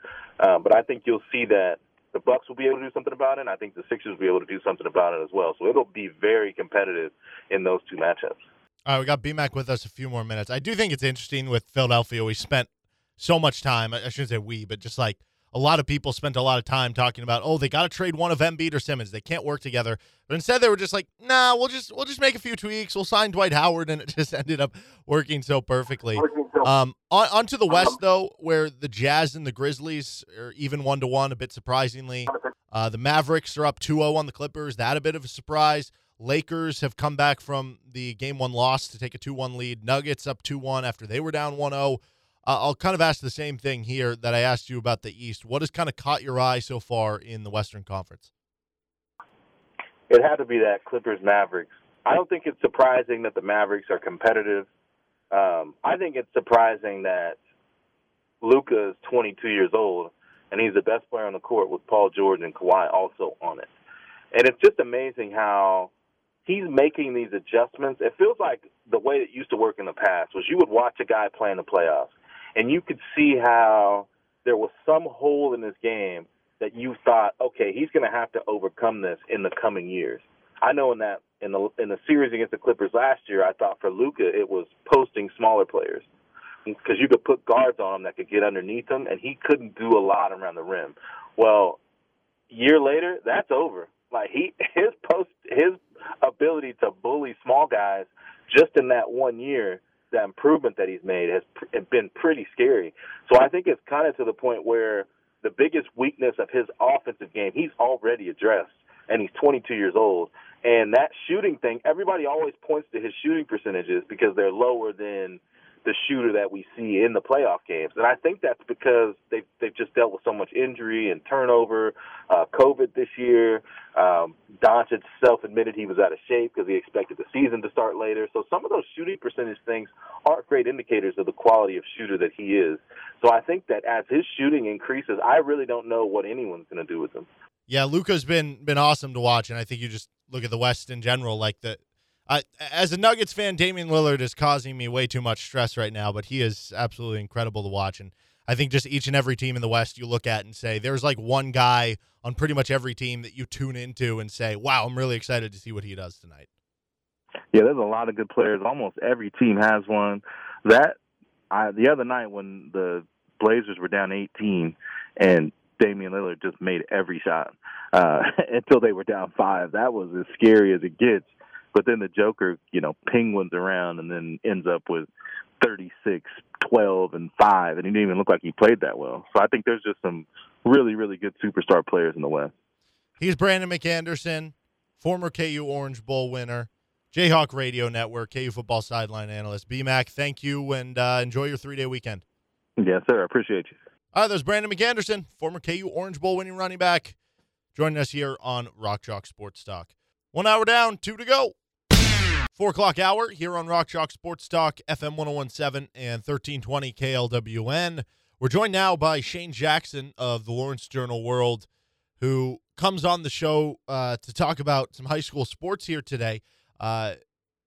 Um, but I think you'll see that the Bucks will be able to do something about it, and I think the Sixers will be able to do something about it as well. So it'll be very competitive in those two matchups. All right, we got BMAC with us a few more minutes. I do think it's interesting with Philadelphia. We spent so much time. I shouldn't say we, but just like a lot of people spent a lot of time talking about, oh, they got to trade one of Embiid or Simmons. They can't work together. But instead, they were just like, nah, we'll just we'll just make a few tweaks. We'll sign Dwight Howard, and it (laughs) just ended up working so perfectly. Um, on to the West though, where the Jazz and the Grizzlies are even one to one, a bit surprisingly. Uh, the Mavericks are up 2-0 on the Clippers. That a bit of a surprise. Lakers have come back from the game one loss to take a 2 1 lead. Nuggets up 2 1 after they were down 1 0. Uh, I'll kind of ask the same thing here that I asked you about the East. What has kind of caught your eye so far in the Western Conference? It had to be that Clippers Mavericks. I don't think it's surprising that the Mavericks are competitive. Um, I think it's surprising that Luka is 22 years old and he's the best player on the court with Paul George and Kawhi also on it. And it's just amazing how he's making these adjustments. It feels like the way it used to work in the past was you would watch a guy play in the playoffs and you could see how there was some hole in his game that you thought, okay, he's going to have to overcome this in the coming years. I know in that in the in the series against the Clippers last year, I thought for Luka it was posting smaller players because you could put guards on him that could get underneath him, and he couldn't do a lot around the rim. Well, year later, that's over. Like he (laughs) his post his ability to bully small guys just in that one year the improvement that he's made has been pretty scary. So I think it's kind of to the point where the biggest weakness of his offensive game he's already addressed, and he's 22 years old. And that shooting thing, everybody always points to his shooting percentages because they're lower than the shooter that we see in the playoff games. And I think that's because they've they've just dealt with so much injury and turnover, uh, COVID this year. Um, Doncic self-admitted he was out of shape because he expected the season to start later. So some of those shooting percentage things aren't great indicators of the quality of shooter that he is. So I think that as his shooting increases, I really don't know what anyone's going to do with him. Yeah, Luka's been been awesome to watch, and I think you just look at the West in general, like the As a Nuggets fan, Damian Lillard is causing me way too much stress right now, but he is absolutely incredible to watch. And I think just each and every team in the West you look at and say, there's like one guy on pretty much every team that you tune into and say, wow, I'm really excited to see what he does tonight. Yeah, there's a lot of good players. Almost every team has one. That I, the other night when the Blazers were down 18 and Damian Lillard just made every shot uh, (laughs) until they were down five. That was as scary as it gets. But then the Joker, you know, penguins around and then ends up with 36, 12, and 5, and he didn't even look like he played that well. So I think there's just some really, really good superstar players in the West. He's Brandon McAnderson, former KU Orange Bowl winner, Jayhawk Radio Network, KU football sideline analyst. BMAC, thank you and uh, enjoy your three day weekend. Yes, sir. I appreciate you. All right, there's Brandon McAnderson, former KU Orange Bowl winning running back, joining us here on Rock Chalk Sports Talk. One hour down, two to go. Four o'clock hour here on Rock Chalk Sports Talk, FM 1017 and 1320 KLWN. We're joined now by Shane Jackson of the Lawrence Journal World, who comes on the show uh, to talk about some high school sports here today. Uh,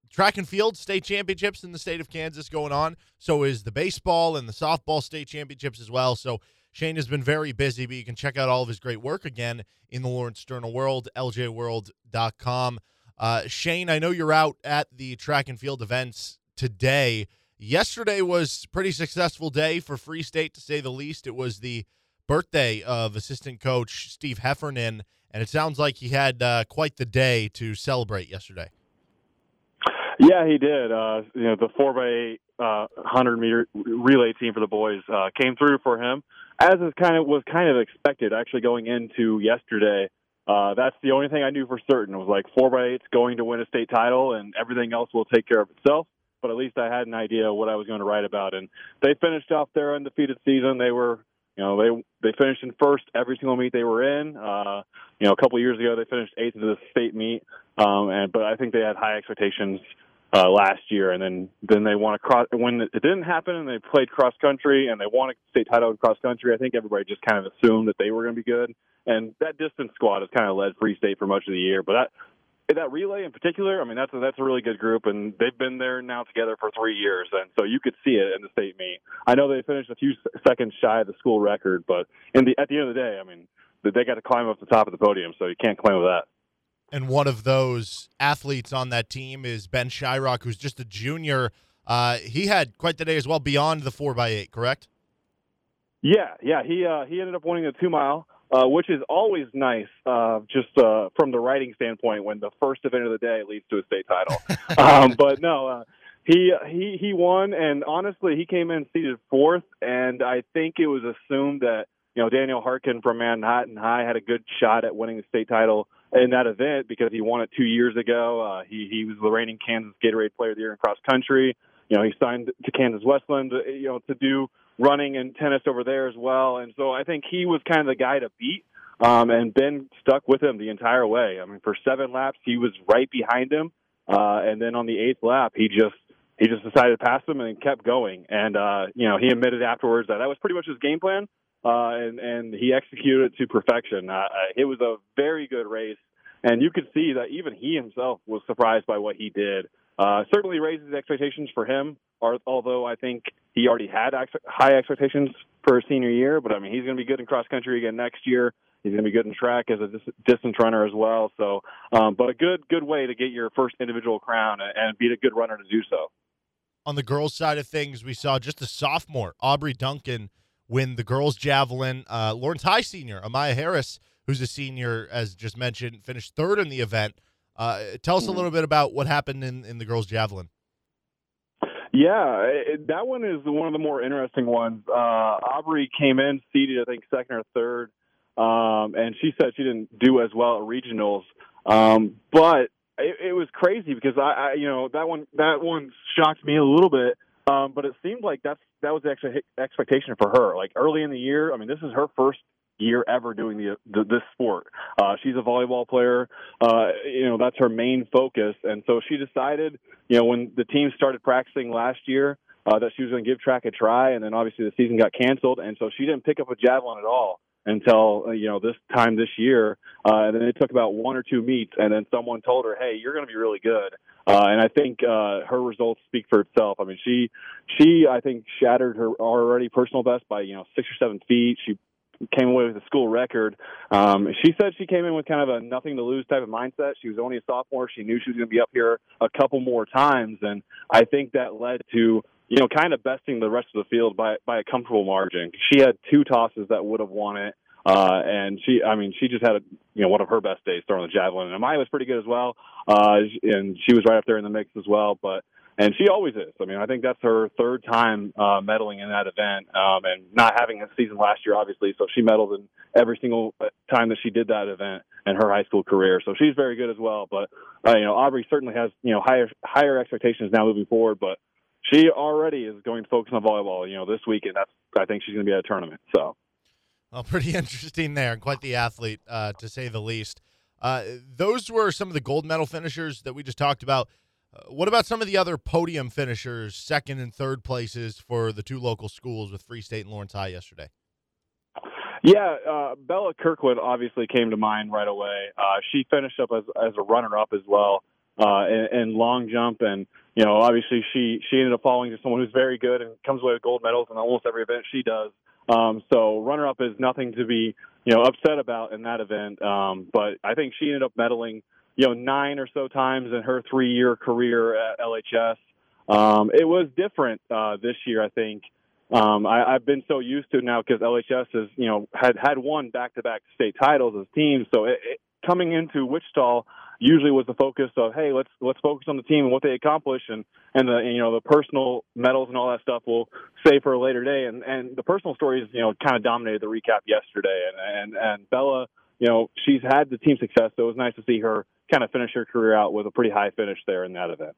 track and field state championships in the state of Kansas going on. So is the baseball and the softball state championships as well. So Shane has been very busy, but you can check out all of his great work again in the Lawrence Journal World, ljworld.com. Uh, Shane, I know you're out at the track and field events today. Yesterday was pretty successful day for Free State, to say the least. It was the birthday of assistant coach Steve Heffernan, and it sounds like he had uh, quite the day to celebrate yesterday. Yeah, he did. Uh, you know, the four by eight uh, hundred meter relay team for the boys uh, came through for him, as is kind of was kind of expected. Actually, going into yesterday, uh, that's the only thing I knew for certain. It was like four by eight's going to win a state title, and everything else will take care of itself. But at least I had an idea what I was going to write about, and they finished off their undefeated season. They were, you know, they they finished in first every single meet they were in. Uh, you know, a couple of years ago they finished eighth in the state meet, um, and but I think they had high expectations uh, last year, and then then they won a cross. When it didn't happen, and they played cross country, and they won a state title in cross country. I think everybody just kind of assumed that they were going to be good, and that distance squad has kind of led Free State for much of the year. But that that relay in particular, I mean, that's a, that's a really good group, and they've been there now together for three years, and so you could see it in the state meet. I know they finished a few seconds shy of the school record, but in the at the end of the day, I mean, they got to climb up the top of the podium, so you can't claim that. And one of those athletes on that team is Ben Shyrock, who's just a junior. Uh, he had quite the day as well, beyond the four by eight, correct? Yeah, yeah. He uh, he ended up winning the two mile, uh, which is always nice, uh, just uh, from the writing standpoint, when the first event of the day leads to a state title. (laughs) um, but no, uh, he he he won, and honestly, he came in seated fourth, and I think it was assumed that you know Daniel Harkin from Manhattan High had a good shot at winning the state title in that event because he won it two years ago. Uh, he he was the reigning Kansas Gatorade Player of the Year in cross country. You know, he signed to Kansas Wesleyan, uh, you know, to do running and tennis over there as well. And so I think he was kind of the guy to beat. Um, and Ben stuck with him the entire way. I mean, for seven laps, he was right behind him. Uh, and then on the eighth lap, he just he just decided to pass him and kept going. And uh, you know, he admitted afterwards that that was pretty much his game plan uh, and and he executed it to perfection. Uh, it was a very good race, and you could see that even he himself was surprised by what he did. Uh, certainly raises expectations for him, although I think he already had ex- high expectations for his senior year. But I mean, he's going to be good in cross country again next year. He's going to be good in track as a dis- distance runner as well. So, um, but a good good way to get your first individual crown and, and be a good runner to do so. On the girls' side of things, we saw just a sophomore, Aubrey Duncan win the girls' javelin. Uh, Lawrence High senior, Amaya Harris, who's a senior, as just mentioned, finished third in the event. Uh, tell us a little bit about what happened in, in the girls' javelin. Yeah, it, that one is one of the more interesting ones. Uh, Aubrey came in seated, I think, second or third, um, and she said she didn't do as well at regionals. Um, but it, it was crazy because I, I, you know, that one that one shocked me a little bit. Um, but it seemed like that's that was actually expectation for her. Like early in the year, I mean, this is her first year ever doing the, the this sport. Uh, she's a volleyball player. Uh, you know, that's her main focus, and so she decided, you know, when the team started practicing last year, uh, that she was going to give track a try, and then obviously the season got canceled, and so she didn't pick up a javelin at all until uh, you know this time this year, uh, and then it took about one or two meets, and then someone told her, "Hey, you're going to be really good." Uh, and I think uh, her results speak for itself. I mean, she she I think shattered her already personal best by you know six or seven feet. She came away with a school record. Um, she said she came in with kind of a nothing to lose type of mindset. She was only a sophomore. She knew she was going to be up here a couple more times, and I think that led to you know kind of besting the rest of the field by by a comfortable margin. She had two tosses that would have won it. Uh, and she, I mean, she just had a, you know, one of her best days throwing the javelin. And Amaya was pretty good as well. Uh, and she was right up there in the mix as well. But and she always is. I mean, I think that's her third time uh, medaling in that event, um, and not having a season last year, obviously. So she medaled in every single uh, time that she did that event in her high school career. So she's very good as well. But uh, you know, Aubrey certainly has you know higher higher expectations now moving forward. But she already is going to focus on volleyball. You know, this weekend. That's I think she's going to be at a tournament. So. Well, (laughs) pretty interesting there, quite the athlete, uh, to say the least. Uh, those were some of the gold medal finishers that we just talked about. Uh, what about some of the other podium finishers, second and third places for the two local schools with Free State and Lawrence High yesterday? Yeah, uh, Bella Kirkwood obviously came to mind right away. Uh, she finished up as as a runner up as well uh, in long jump, and you know obviously she she ended up falling to someone who's very good and comes away with gold medals in almost every event she does. Um, so runner up is nothing to be you know upset about in that event. Um, but I think she ended up medaling you know nine or so times in her three year career at LHS. Um, it was different uh, this year, I think. Um, I, I've been so used to now because LHS has, you know, had had won back-to-back state titles as teams. So it, it, coming into Wichita usually was the focus of, hey, let's let's focus on the team and what they accomplish, and and the you know the personal medals and all that stuff will save for a later day. And and the personal stories, you know, kind of dominated the recap yesterday. And and and Bella, you know, she's had the team success, so it was nice to see her kind of finish her career out with a pretty high finish there in that event.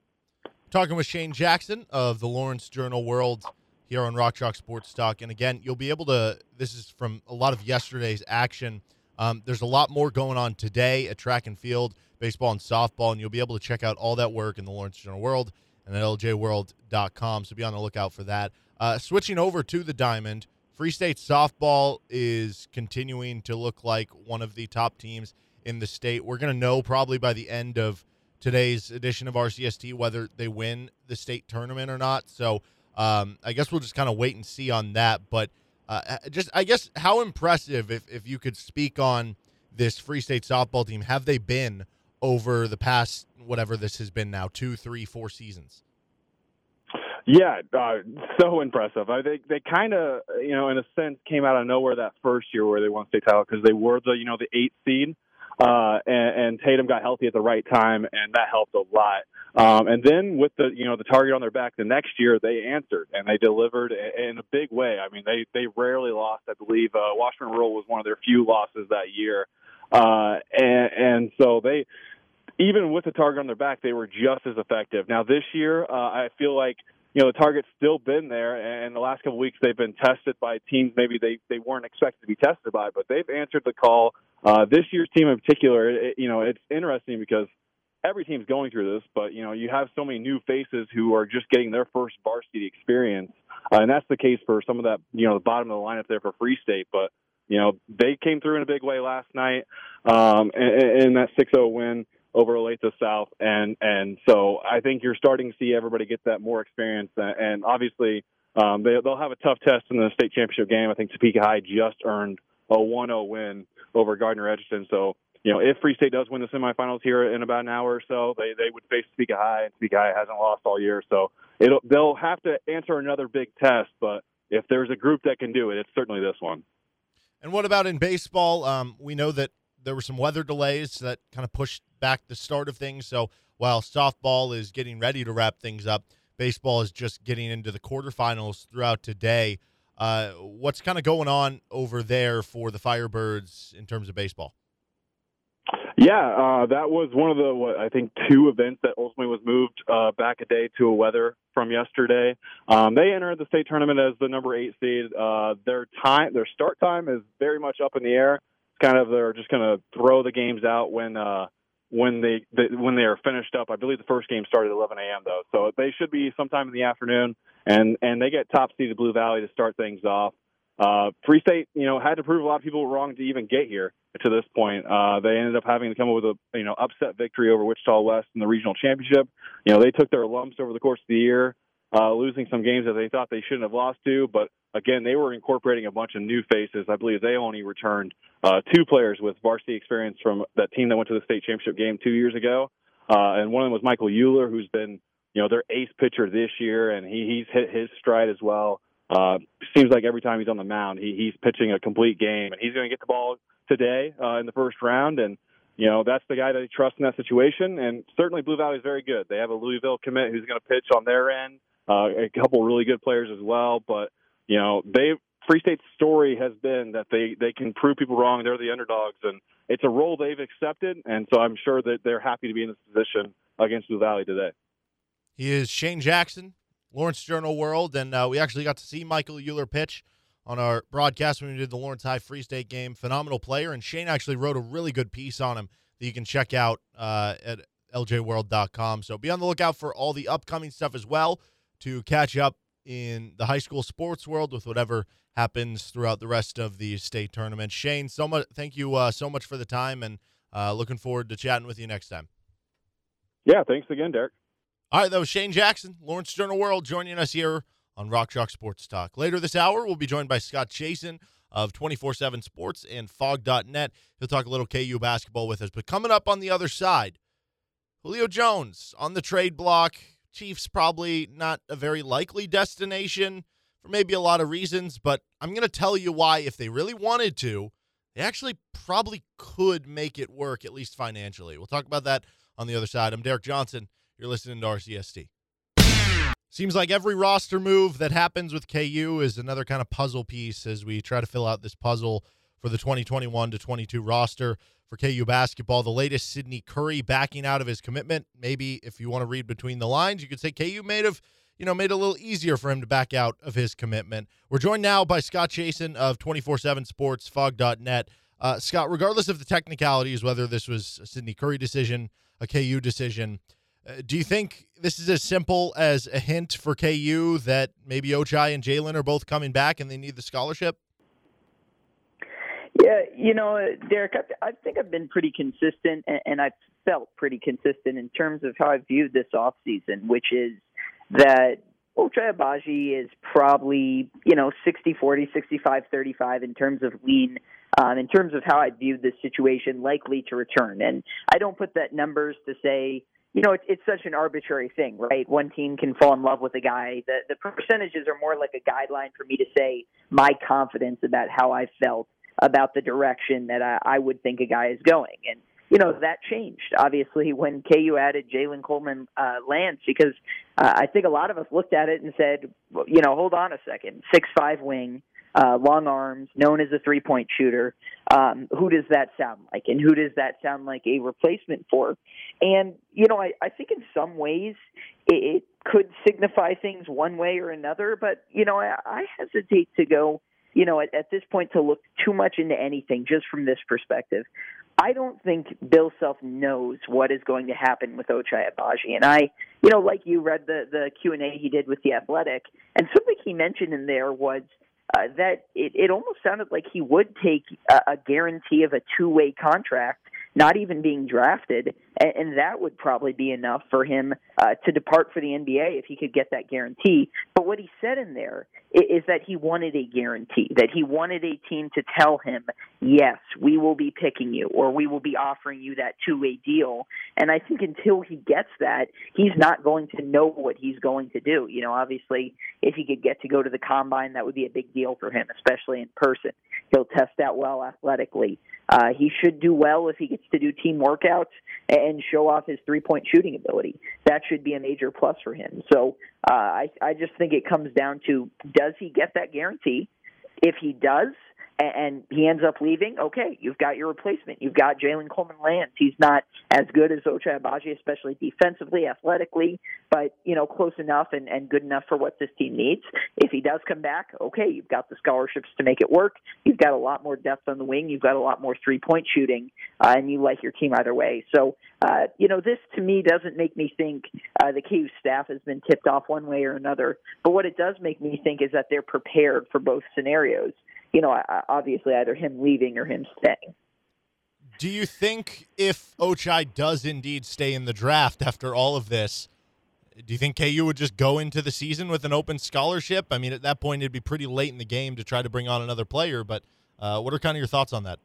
Talking with Shane Jackson of the Lawrence Journal World here on Rock Chalk Sports Talk. And again, you'll be able to, this is from a lot of yesterday's action. Um, there's a lot more going on today at track and field, baseball and softball, and you'll be able to check out all that work in the Lawrence Journal World and at ljworld.com. So be on the lookout for that. Uh, switching over to the Diamond, Free State softball is continuing to look like one of the top teams in the state. We're going to know probably by the end of today's edition of RCST whether they win the state tournament or not. So um, I guess we'll just kind of wait and see on that. But uh, just, I guess, how impressive, if, if you could speak on this Free State softball team, have they been over the past, whatever this has been now, two, three, four seasons? Yeah, uh, so impressive. I think they kind of, you know, in a sense, came out of nowhere that first year where they won state title because they were the, you know, the eighth seed, uh, and, and Tatum got healthy at the right time, and that helped a lot. Um, and then with the you know the target on their back the next year, they answered and they delivered in a big way. I mean, they they rarely lost. I believe uh, Washburn Rural was one of their few losses that year, uh, and and so they even with the target on their back, they were just as effective. Now this year, uh, I feel like you know the target's still been there, and the last couple of weeks they've been tested by teams maybe they they weren't expected to be tested by, but they've answered the call. Uh, this year's team in particular, it, you know, it's interesting because every team's going through this, but you know you have so many new faces who are just getting their first varsity experience, uh, and that's the case for some of that you know the bottom of the lineup there for Free State. But you know they came through in a big way last night um, in, in that 6-0 win over Olathe South, and and so I think you're starting to see everybody get that more experience, and obviously um, they, they'll have a tough test in the state championship game. I think Topeka High just earned a 1-0 win over Gardner Edgerton, so you know, if Free State does win the semifinals here in about an hour or so, they they would face Topeka High, and Topeka High hasn't lost all year, so it'll they'll have to answer another big test. But if there's a group that can do it, it's certainly this one. And what about in baseball? Um, we know that there were some weather delays that kind of pushed back the start of things. So while softball is getting ready to wrap things up, baseball is just getting into the quarterfinals throughout today. Uh, what's kind of going on over there for the Firebirds in terms of baseball? Yeah, uh, that was one of the what, I think two events that ultimately was moved uh, back a day to a weather from yesterday. Um, they entered the state tournament as the number eight seed. Uh, their time, their start time is very much up in the air. It's kind of they're just going to throw the games out when uh, when they, they when they are finished up. I believe the first game started at 11 a.m. though, so they should be sometime in the afternoon. And and they get top seeded Blue Valley to start things off. Uh, Free State, you know, had to prove a lot of people wrong to even get here to this point. Uh, they ended up having to come up with a you know upset victory over Wichita West in the regional championship. You know, they took their lumps over the course of the year, uh, losing some games that they thought they shouldn't have lost to. But again, they were incorporating a bunch of new faces. I believe they only returned uh, two players with varsity experience from that team that went to the state championship game two years ago, uh, and one of them was Michael Euler, who's been you know their ace pitcher this year, and he, he's hit his stride as well. Uh, seems like every time he's on the mound, he, he's pitching a complete game, and he's going to get the ball today uh, in the first round. And you know, that's the guy that he trusts in that situation. And certainly Blue Valley is very good. They have a Louisville commit who's going to pitch on their end, uh, a couple really good players as well. But, you know, they Free State's story has been that they, they can prove people wrong. They're the underdogs, and it's a role they've accepted. And so I'm sure that they're happy to be in this position against Blue Valley today. He is Shane Jackson, Lawrence Journal World, and uh, we actually got to see Michael Euler pitch on our broadcast when we did the Lawrence High Free State game. Phenomenal player, and Shane actually wrote a really good piece on him that you can check out uh, at ljworld.com. So be on the lookout for all the upcoming stuff as well to catch up in the high school sports world with whatever happens throughout the rest of the state tournament. Shane, so much. Thank you uh, so much for the time, and uh, looking forward to chatting with you next time. Yeah, thanks again, Derek. All right, that was Shane Jackson, Lawrence Journal World, joining us here on Rock Chalk Sports Talk. Later this hour, we'll be joined by Scott Chasen of 24 7 Sports and Phog.net. He'll talk a little KU basketball with us. But coming up on the other side, Julio Jones on the trade block. Chiefs probably not a very likely destination for maybe a lot of reasons, but I'm going to tell you why, if they really wanted to, they actually probably could make it work, at least financially. We'll talk about that on the other side. I'm Derek Johnson. You're listening to RCST. Seems like every roster move that happens with KU is another kind of puzzle piece as we try to fill out this puzzle for the 2021 to 22 roster for KU basketball. The latest Sydney Curry backing out of his commitment. Maybe if you want to read between the lines, you could say KU made of you know, made it a little easier for him to back out of his commitment. We're joined now by Scott Chasen of 24 7 Sports, Phog.net. Uh, Scott, regardless of the technicalities, whether this was a Sydney Curry decision, a KU decision, uh, do you think this is as simple as a hint for KU that maybe Ochai and Jalen are both coming back and they need the scholarship? Yeah, you know, Derek, I, think I've been pretty consistent and, I've felt pretty consistent in terms of how I viewed this offseason, which is that Ochai Agbaji is probably, you know, 60 40, 65 35 in terms of lean, um, in terms of how I viewed this situation likely to return. And I don't put that numbers to say, you know, it's, it's such an arbitrary thing, right? One team can fall in love with a guy. The, the percentages are more like a guideline for me to say my confidence about how I felt about the direction that I, I would think a guy is going. And, you know, that changed, obviously, when KU added Jalen Coleman uh, Lands, because uh, I think a lot of us looked at it and said, you know, hold on a second, six five wing, uh, long arms, known as a three point shooter. Um, who does that sound like? And who does that sound like a replacement for? And, you know, I, I think in some ways it, it could signify things one way or another, but, you know, I, I hesitate to go, you know, at, at this point to look too much into anything just from this perspective. I don't think Bill Self knows what is going to happen with Ochai Agbaji, and I, you know, like you read the the Q and A he did with the Athletic, and something he mentioned in there was uh, that it, it almost sounded like he would take a, a guarantee of a two way contract not even being drafted, and, and that would probably be enough for him uh, to depart for the NBA if he could get that guarantee. But what he said in there is, is that he wanted a guarantee, that he wanted a team to tell him, yes, we will be picking you, or we will be offering you that two way deal. And I think until he gets that, he's not going to know what he's going to do. You know, obviously, if he could get to go to the combine, that would be a big deal for him, especially in person. He'll test out well athletically. Uh, he should do well if he gets to do team workouts and show off his three point shooting ability. That should be a major plus for him. So uh, I, I just think it comes down to does he get that guarantee? If he does, and he ends up leaving, okay, you've got your replacement. You've got Jalen Coleman Lands. He's not as good as Ochai Agbaji, especially defensively, athletically, but you know, close enough and, and good enough for what this team needs. If he does come back, okay, you've got the scholarships to make it work. You've got a lot more depth on the wing. You've got a lot more three point shooting, uh, and you like your team either way. So, uh, you know, this to me doesn't make me think uh, the KU staff has been tipped off one way or another. But what it does make me think is that they're prepared for both scenarios you know, obviously either him leaving or him staying. Do you think if Ochai does indeed stay in the draft after all of this, do you think KU would just go into the season with an open scholarship? I mean, at that point, it'd be pretty late in the game to try to bring on another player. But uh, what are kind of your thoughts on that?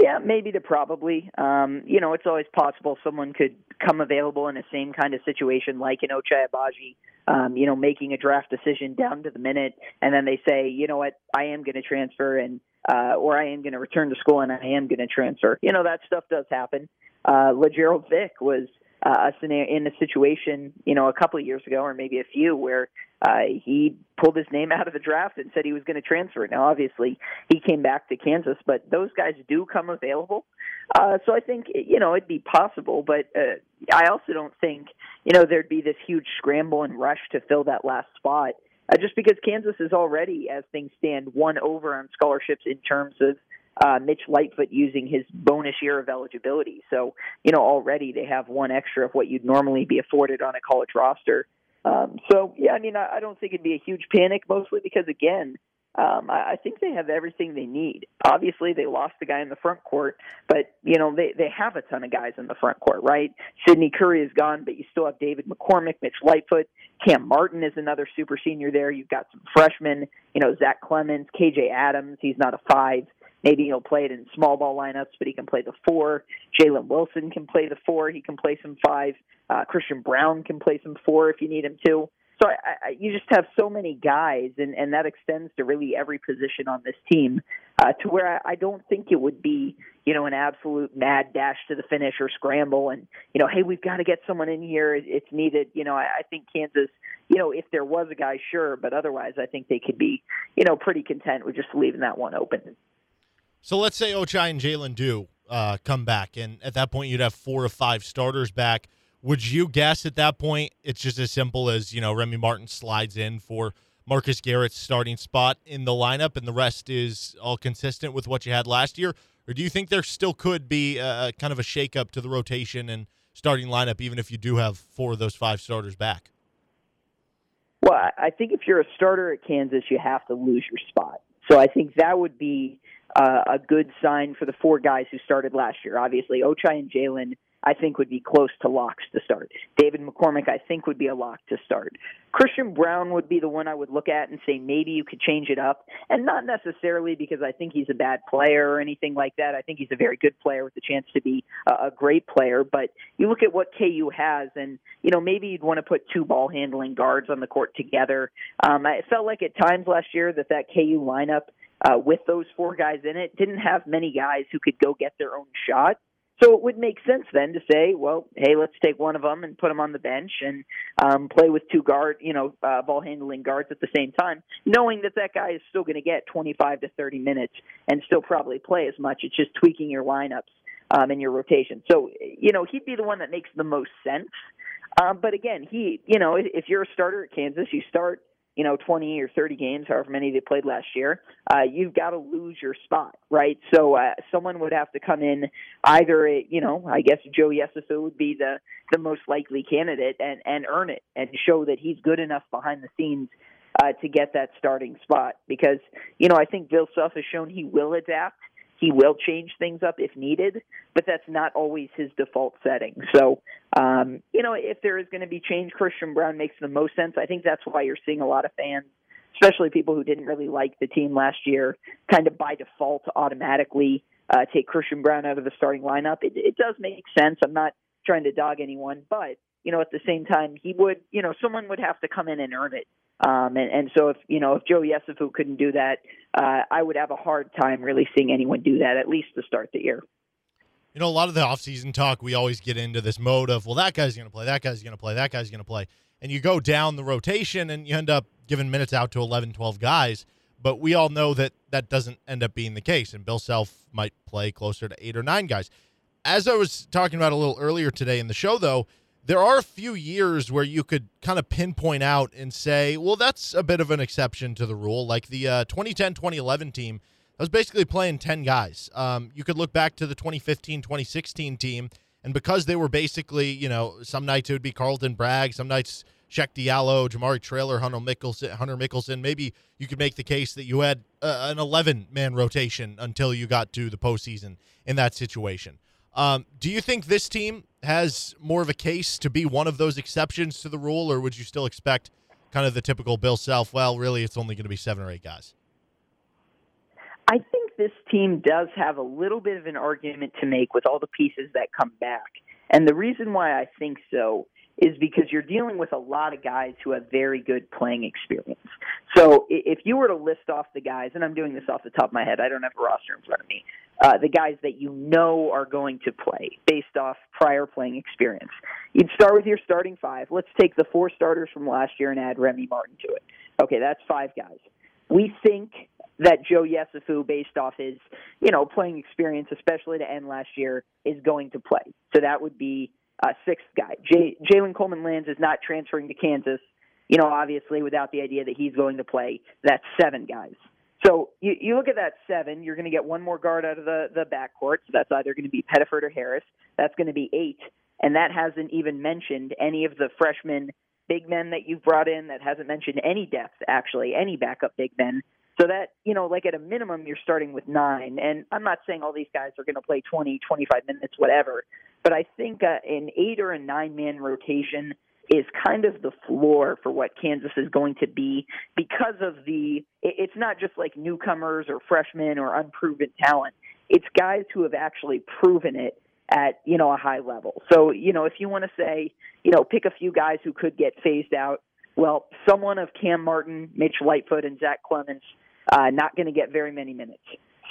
Yeah, maybe to probably. Um, you know, it's always possible someone could come available in the same kind of situation like an Ochai Agbaji um, you know, making a draft decision down to the minute, and then they say, you know what, I am going to transfer, and uh, or I am going to return to school, and I am going to transfer. You know, that stuff does happen. Uh, Lagerald Vick was uh, in a situation, you know, a couple of years ago, or maybe a few, where uh, he pulled his name (laughs) out of the draft and said he was going to transfer. Now, obviously, he came back to Kansas, but those guys do come available. Uh, so I think you know it'd be possible, but uh, I also don't think you know there'd be this huge scramble and rush to fill that last spot. Uh, just because Kansas is already, as things stand, one over on scholarships in terms of uh, Mitch Lightfoot using his bonus year of eligibility. So, you know, already they have one extra of what you'd normally be afforded on a college roster. Um, so, yeah, I mean, I, I don't think it'd be a huge panic, mostly because, again, um, I, I think they have everything they need. Obviously, they lost the guy in the front court, but you know they they have a ton of guys in the front court, right? Sydney Curry is gone, but you still have David McCormick, Mitch Lightfoot, Cam Martin is another super senior there. You've got some freshmen, you know Zach Clemence, KJ Adams. He's not a five. Maybe he'll play it in small ball lineups, but he can play the four. Jalen Wilson can play the four. He can play some five. Uh, Christian Braun can play some four if you need him to. So I, I, you just have so many guys, and, and that extends to really every position on this team, uh, to where I, I don't think it would be, you know, an absolute mad dash to the finish or scramble, and you know, hey, we've got to get someone in here. It's needed. You know, I, I think Kansas, you know, if there was a guy, sure, but otherwise, I think they could be, you know, pretty content with just leaving that one open. So let's say Ochai and Jalen do uh, come back, and at that point, you'd have four or five starters back would you guess at that point it's just as simple as, you know, Remy Martin slides in for Marcus Garrett's starting spot in the lineup and the rest is all consistent with what you had last year? Or do you think there still could be a, kind of a shakeup to the rotation and starting lineup, even if you do have four of those five starters back? Well, I think if you're a starter at Kansas, you have to lose your spot. So I think that would be uh, a good sign for the four guys who started last year. Obviously, Ochai and Jalen I think would be close to locks to start. David McCormack, I think, would be a lock to start. Christian Braun would be the one I would look at and say maybe you could change it up, and not necessarily because I think he's a bad player or anything like that. I think he's a very good player with a chance to be a great player. But you look at what KU has, and you know maybe you'd want to put two ball handling guards on the court together. Um, I felt like at times last year that that KU lineup. Uh, with those four guys in it, didn't have many guys who could go get their own shot. So it would make sense then to say, well, hey, let's take one of them and put him on the bench and um, play with two guard, you know, uh, ball handling guards at the same time, knowing that that guy is still going to get 25 to 30 minutes and still probably play as much. It's just tweaking your lineups um, and your rotation. So you know, he'd be the one that makes the most sense. Um, but again, he, you know, if you're a starter at Kansas, you start you know, 20 or 30 games, however many they played last year, uh, you've got to lose your spot, right? So uh, someone would have to come in either, you know, I guess Joe Yesufu would be the the most likely candidate and and earn it and show that he's good enough behind the scenes uh, to get that starting spot because you know I think Bill Self has shown he will adapt he will change things up if needed, but that's not always his default setting. So, um, you know, if there is going to be change, Christian Braun makes the most sense. I think that's why you're seeing a lot of fans, especially people who didn't really like the team last year, kind of by default automatically uh, take Christian Braun out of the starting lineup. It, it does make sense. I'm not trying to dog anyone, but you know, at the same time, he would, you know, someone would have to come in and earn it. Um, and, and so if, you know, if Joe Yesufu couldn't do that, uh, I would have a hard time really seeing anyone do that, at least to start the year. You know, a lot of the offseason talk, we always get into this mode of, well, that guy's going to play, that guy's going to play, that guy's going to play. And you go down the rotation and you end up giving minutes out to 11, 12 guys. But we all know that that doesn't end up being the case. And Bill Self might play closer to eight or nine guys. As I was talking about a little earlier today in the show, though, there are a few years where you could kind of pinpoint out and say, well, that's a bit of an exception to the rule. Like the uh, 2010 2011 team that was basically playing 10 guys. Um, you could look back to the 2015 2016 team, and because they were basically, you know, some nights it would be Carlton Bragg, some nights Cheick Diallo, Jamari Traylor, Hunter Mickelson, Hunter Mickelson. Maybe you could make the case that you had uh, an 11 man rotation until you got to the postseason in that situation. Um, do you think this team has more of a case to be one of those exceptions to the rule, or would you still expect kind of the typical Bill Self? Well, really, it's only going to be seven or eight guys. I think this team does have a little bit of an argument to make with all the pieces that come back. And the reason why I think so is because you're dealing with a lot of guys who have very good playing experience. So if you were to list off the guys, and I'm doing this off the top of my head, I don't have a roster in front of me, uh, the guys that you know are going to play based off prior playing experience. You'd start with your starting five. Let's take the four starters from last year and add Remy Martin to it. Okay, that's five guys. We think that Joe Yesufu, based off his, you know, playing experience, especially to end last year, is going to play. So that would be a sixth guy. J- Jalen Coleman Lands is not transferring to Kansas, you know, obviously without the idea that he's going to play. That's seven guys. So you, you look at that seven, you're going to get one more guard out of the, the backcourt. So that's either going to be Pettiford or Harris. That's going to be eight. And that hasn't even mentioned any of the freshmen big men that you've brought in. That hasn't mentioned any depth, actually, any backup big men. So that, you know, like at a minimum, you're starting with nine. And I'm not saying all these guys are going to play 20, 25 minutes, whatever. But I think uh, an eight or a nine man rotation is kind of the floor for what Kansas is going to be because of the it's not just like newcomers or freshmen or unproven talent. It's guys who have actually proven it at, you know, a high level. So, you know, if you want to say, you know, pick a few guys who could get phased out, well, someone of Cam Martin, Mitch Lightfoot, and Zach Clemence uh, not going to get very many minutes.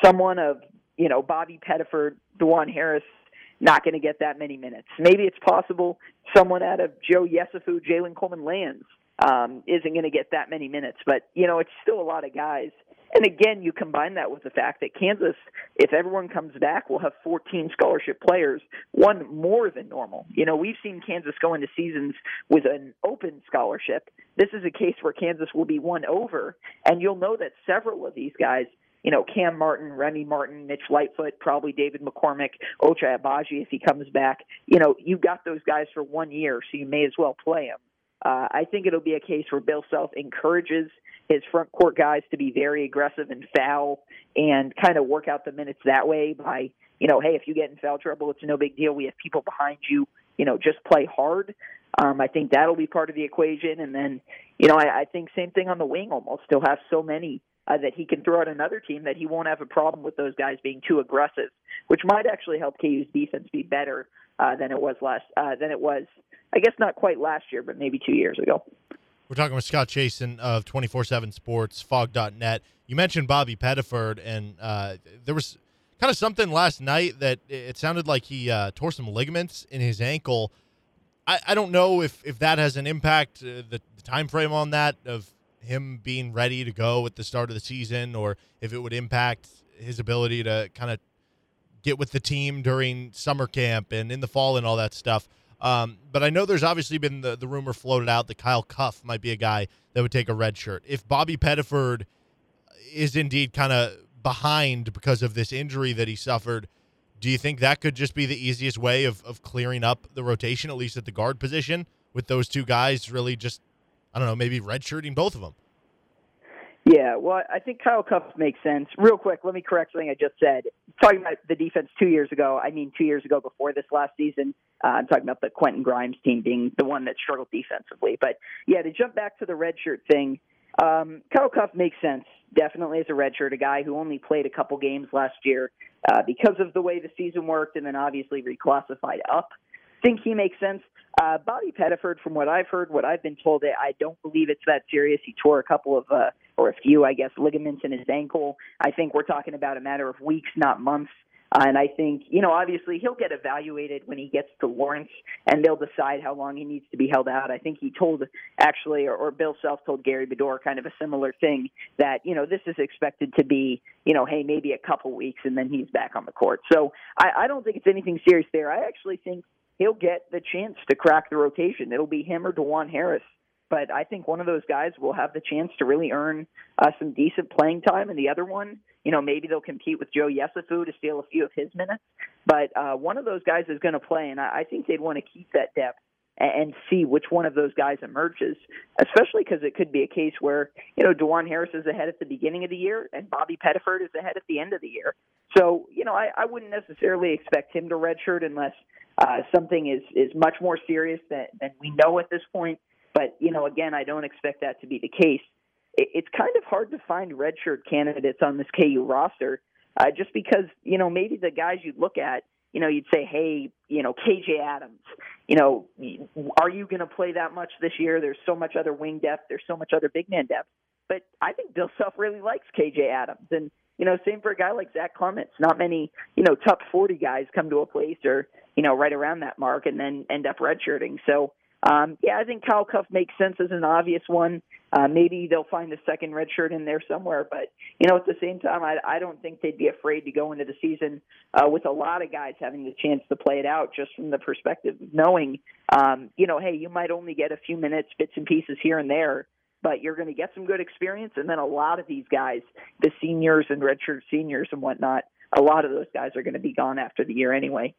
Someone of, you know, Bobby Pettiford, Dajuan Harris, not going to get that many minutes. Maybe it's possible someone out of Joe Yesufu, Jalen Coleman Lands um, isn't going to get that many minutes, but you know it's still a lot of guys. And again, you combine that with the fact that Kansas, if everyone comes back, will have 14 scholarship players, one more than normal. You know, we've seen Kansas go into seasons with an open scholarship. This is a case where Kansas will be one over, and you'll know that several of these guys you know, Cam Martin, Remy Martin, Mitch Lightfoot, probably David McCormack, Ochai Agbaji if he comes back. You know, you got those guys for one year, so you may as well play them. Uh, I think it'll be a case where Bill Self encourages his front court guys to be very aggressive and foul and kind of work out the minutes that way by, you know, hey, if you get in foul trouble, it's no big deal. We have people behind you. You know, just play hard. Um, I think that'll be part of the equation. And then, you know, I, I think same thing on the wing almost. He'll have so many uh, that he can throw out another team that he won't have a problem with those guys being too aggressive, which might actually help KU's defense be better uh, than it was last uh, than it was. I guess not quite last year, but maybe two years ago. We're talking with Scott Chasen of 24/7 Sports, Phog.net. You mentioned Bobby Pettiford, and uh, there was kind of something last night that it sounded like he uh, tore some ligaments in his ankle. I, I don't know if, if that has an impact, uh, the, the time frame on that of him being ready to go at the start of the season, or if it would impact his ability to kind of get with the team during summer camp and in the fall and all that stuff. Um, but I know there's obviously been the, the rumor floated out that Kyle Cuffe might be a guy that would take a red shirt. If Bobby Pettiford is indeed kind of behind because of this injury that he suffered, do you think that could just be the easiest way of, of clearing up the rotation, at least at the guard position, with those two guys really just I don't know, maybe redshirting both of them. Yeah, well, I think Kyle Cuffe makes sense. Real quick, let me correct something I just said. Talking about the defense two years ago, I mean two years ago before this last season. Uh, I'm talking about the Quentin Grimes team being the one that struggled defensively. But yeah, to jump back to the redshirt thing, um, Kyle Cuffe makes sense. Definitely as a redshirt, a guy who only played a couple games last year uh, because of the way the season worked, and then obviously reclassified up. Think he makes sense. Uh, Bobby Pettiford, from what I've heard, what I've been told, I don't believe it's that serious. He tore a couple of, uh, or a few, I guess, ligaments in his ankle. I think we're talking about a matter of weeks, not months. Uh, and I think, you know, obviously he'll get evaluated when he gets to Lawrence and they'll decide how long he needs to be held out. I think he told actually, or, or Bill Self told Gary Bedore kind of a similar thing that, you know, this is expected to be, you know, hey, maybe a couple weeks and then he's back on the court. So I, I don't think it's anything serious there. I actually think he'll get the chance to crack the rotation. It'll be him or Dajuan Harris. But I think one of those guys will have the chance to really earn uh, some decent playing time, and the other one, you know, maybe they'll compete with Joe Yesufu to steal a few of his minutes. But uh, one of those guys is going to play, and I, I think they'd want to keep that depth and see which one of those guys emerges, especially because it could be a case where, you know, Dajuan Harris is ahead at the beginning of the year and Bobby Pettiford is ahead at the end of the year. So, you know, I, I wouldn't necessarily expect him to redshirt unless uh, something is, is much more serious than, than we know at this point. But, you know, again, I don't expect that to be the case. It, it's kind of hard to find redshirt candidates on this KU roster uh, just because, you know, maybe the guys you'd look at – you know, you'd say, hey, you know, KJ Adams, you know, are you going to play that much this year? There's so much other wing depth. There's so much other big man depth. But I think Bill Self really likes KJ Adams. And, you know, same for a guy like Zach Clemence. Not many, you know, top 40 guys come to a place or, you know, right around that mark and then end up redshirting. So, um, yeah, I think Kyle Cuffe makes sense as an obvious one. Uh, maybe they'll find a second red shirt in there somewhere, but you know, at the same time, I, I don't think they'd be afraid to go into the season uh, with a lot of guys having the chance to play it out, just from the perspective of knowing, um, you know, hey, you might only get a few minutes, bits and pieces here and there, but you're going to get some good experience, and then a lot of these guys, the seniors and redshirt seniors and whatnot, a lot of those guys are going to be gone after the year anyway.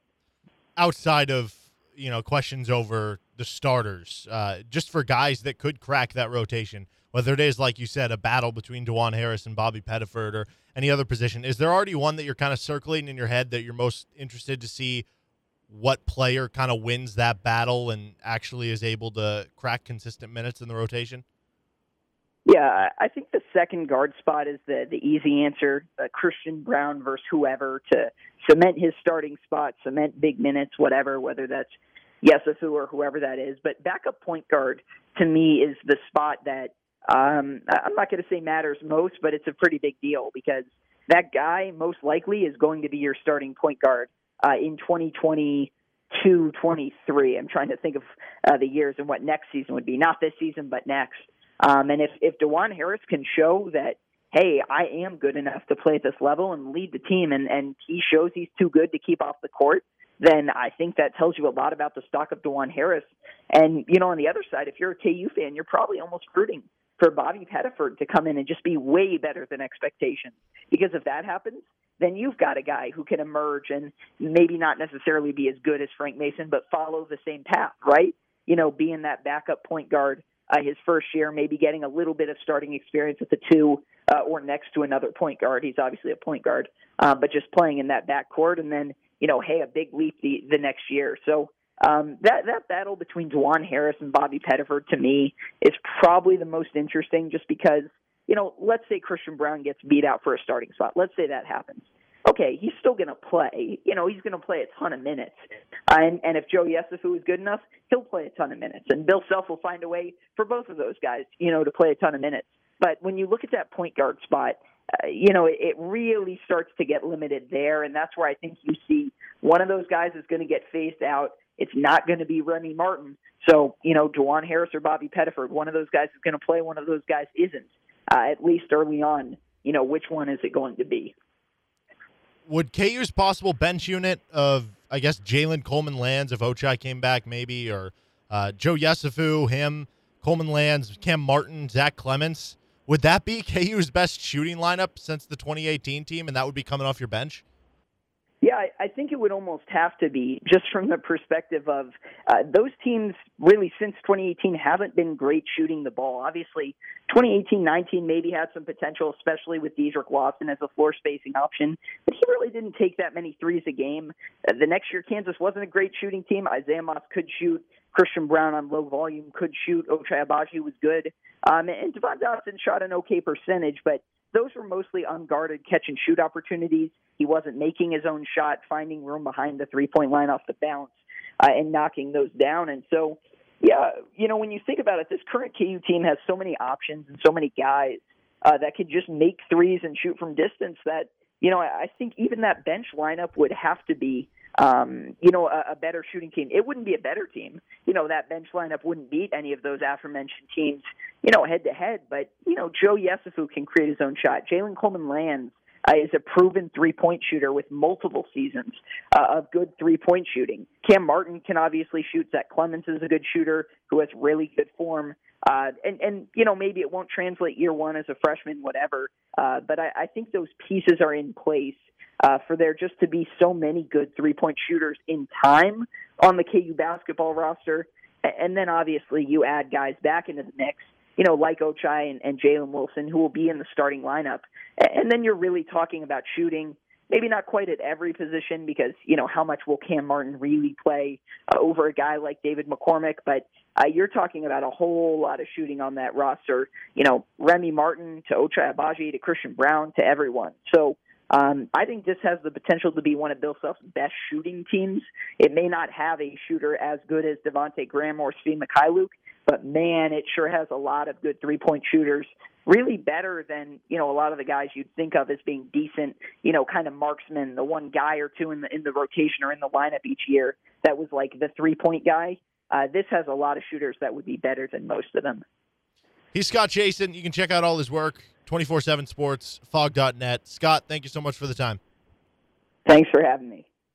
Outside of you know questions over the starters, uh, just for guys that could crack that rotation, whether it is like you said a battle between Dajuan Harris and Bobby Pettiford or any other position. Is there already one that you're kind of circling in your head that you're most interested to see? What player kind of wins that battle and actually is able to crack consistent minutes in the rotation? Yeah, I think the second guard spot is the the easy answer. Uh, Christian Braun versus whoever to cement his starting spot, cement big minutes, whatever, whether that's Yesufu or whoever that is. But backup point guard to me is the spot that um, I'm not going to say matters most, but it's a pretty big deal because that guy most likely is going to be your starting point guard uh, in 2022, 23. I'm trying to think of uh, the years and what next season would be. Not this season, but next. Um, and if if Dajuan Harris can show that, hey, I am good enough to play at this level and lead the team, and and he shows he's too good to keep off the court, then I think that tells you a lot about the stock of Dajuan Harris. And you know, on the other side, if you're a KU fan, you're probably almost rooting for Bobby Pettiford to come in and just be way better than expectations. Because if that happens, then you've got a guy who can emerge and maybe not necessarily be as good as Frank Mason, but follow the same path, right? You know, being that backup point guard uh, his first year, maybe getting a little bit of starting experience at the two uh, or next to another point guard. He's obviously a point guard, uh, but just playing in that backcourt, and then you know, hey, a big leap the the next year. So um, that that battle between Dajuan Harris and Bobby Pettiford to me is probably the most interesting, just because you know, let's say Christian Braun gets beat out for a starting spot. Let's say that happens okay, he's still going to play. You know, he's going to play a ton of minutes. And, and if Joe Yesufu is good enough, he'll play a ton of minutes. And Bill Self will find a way for both of those guys, you know, to play a ton of minutes. But when you look at that point guard spot, uh, you know, it, it really starts to get limited there. And that's where I think you see one of those guys is going to get phased out. It's not going to be Remy Martin. So, you know, Dajuan Harris or Bobby Pettiford, one of those guys is going to play, one of those guys isn't, uh, at least early on. You know, which one is it going to be? Would KU's possible bench unit of I guess Jalen Coleman Lands if Ochai came back maybe or uh, Joe Yesufu, him, Coleman Lands, Cam Martin, Zach Clemence. Would that be (laughs) KU's best shooting lineup since the 2018 team, and that would be coming off your bench? Yeah, I, I think it would almost have to be just from the perspective of uh, those teams really since 2018 haven't been great shooting the ball. Obviously, 2018-19 maybe had some potential, especially with Dedric Lawson as a floor spacing option, but he really didn't take that many threes a game. Uh, the next year, Kansas wasn't a great shooting team. Isaiah Moss could shoot. Christian Braun on low volume could shoot. Ochai Agbaji was good. Um, and Devon Dotson shot an okay percentage, but those were mostly unguarded catch and shoot opportunities. He wasn't making his own shot, finding room behind the three point line off the bounce, uh, and knocking those down. And so, yeah, you know, when you think about it, this current KU team has so many options and so many guys uh, that could just make threes and shoot from distance that, you know, I, I think even that bench lineup would have to be um, you know, a, a better shooting team. It wouldn't be a better team. You know, that bench lineup wouldn't beat any of those aforementioned teams, you know, head to head. But, you know, Joe Yesufu can create his own shot. Jalen Coleman Lands uh, is a proven three point shooter with multiple seasons uh, of good three point shooting. Cam Martin can obviously shoot. Zach Clemence is a good shooter who has really good form. Uh, and, and, you know, maybe it won't translate year one as a freshman, whatever. Uh, but I, I think those pieces are in place uh, for there just to be so many good three point shooters in time on the KU basketball roster. And then obviously you add guys back into the mix, you know, like Ochai and, and Jalen Wilson, who will be in the starting lineup. And then you're really talking about shooting, maybe not quite at every position because, you know, how much will Cam Martin really play uh, over a guy like David McCormack, But uh, you're talking about a whole lot of shooting on that roster, you know, Remy Martin to Ochai Agbaji to Christian Braun to everyone. So, Um, I think this has the potential to be one of Bill Self's best shooting teams. It may not have a shooter as good as Devonte Graham or Svi Mykhailiuk, but man, it sure has a lot of good three point shooters. Really better than you know a lot of the guys you'd think of as being decent, you know, kind of marksmen, the one guy or two in the in the rotation or in the lineup each year that was like the three point guy. Uh, this has a lot of shooters that would be better than most of them. He's Scott Chasen. You can check out all his work, 24 7 sports, phog.net. Scott, thank you so much for the time. Thanks for having me.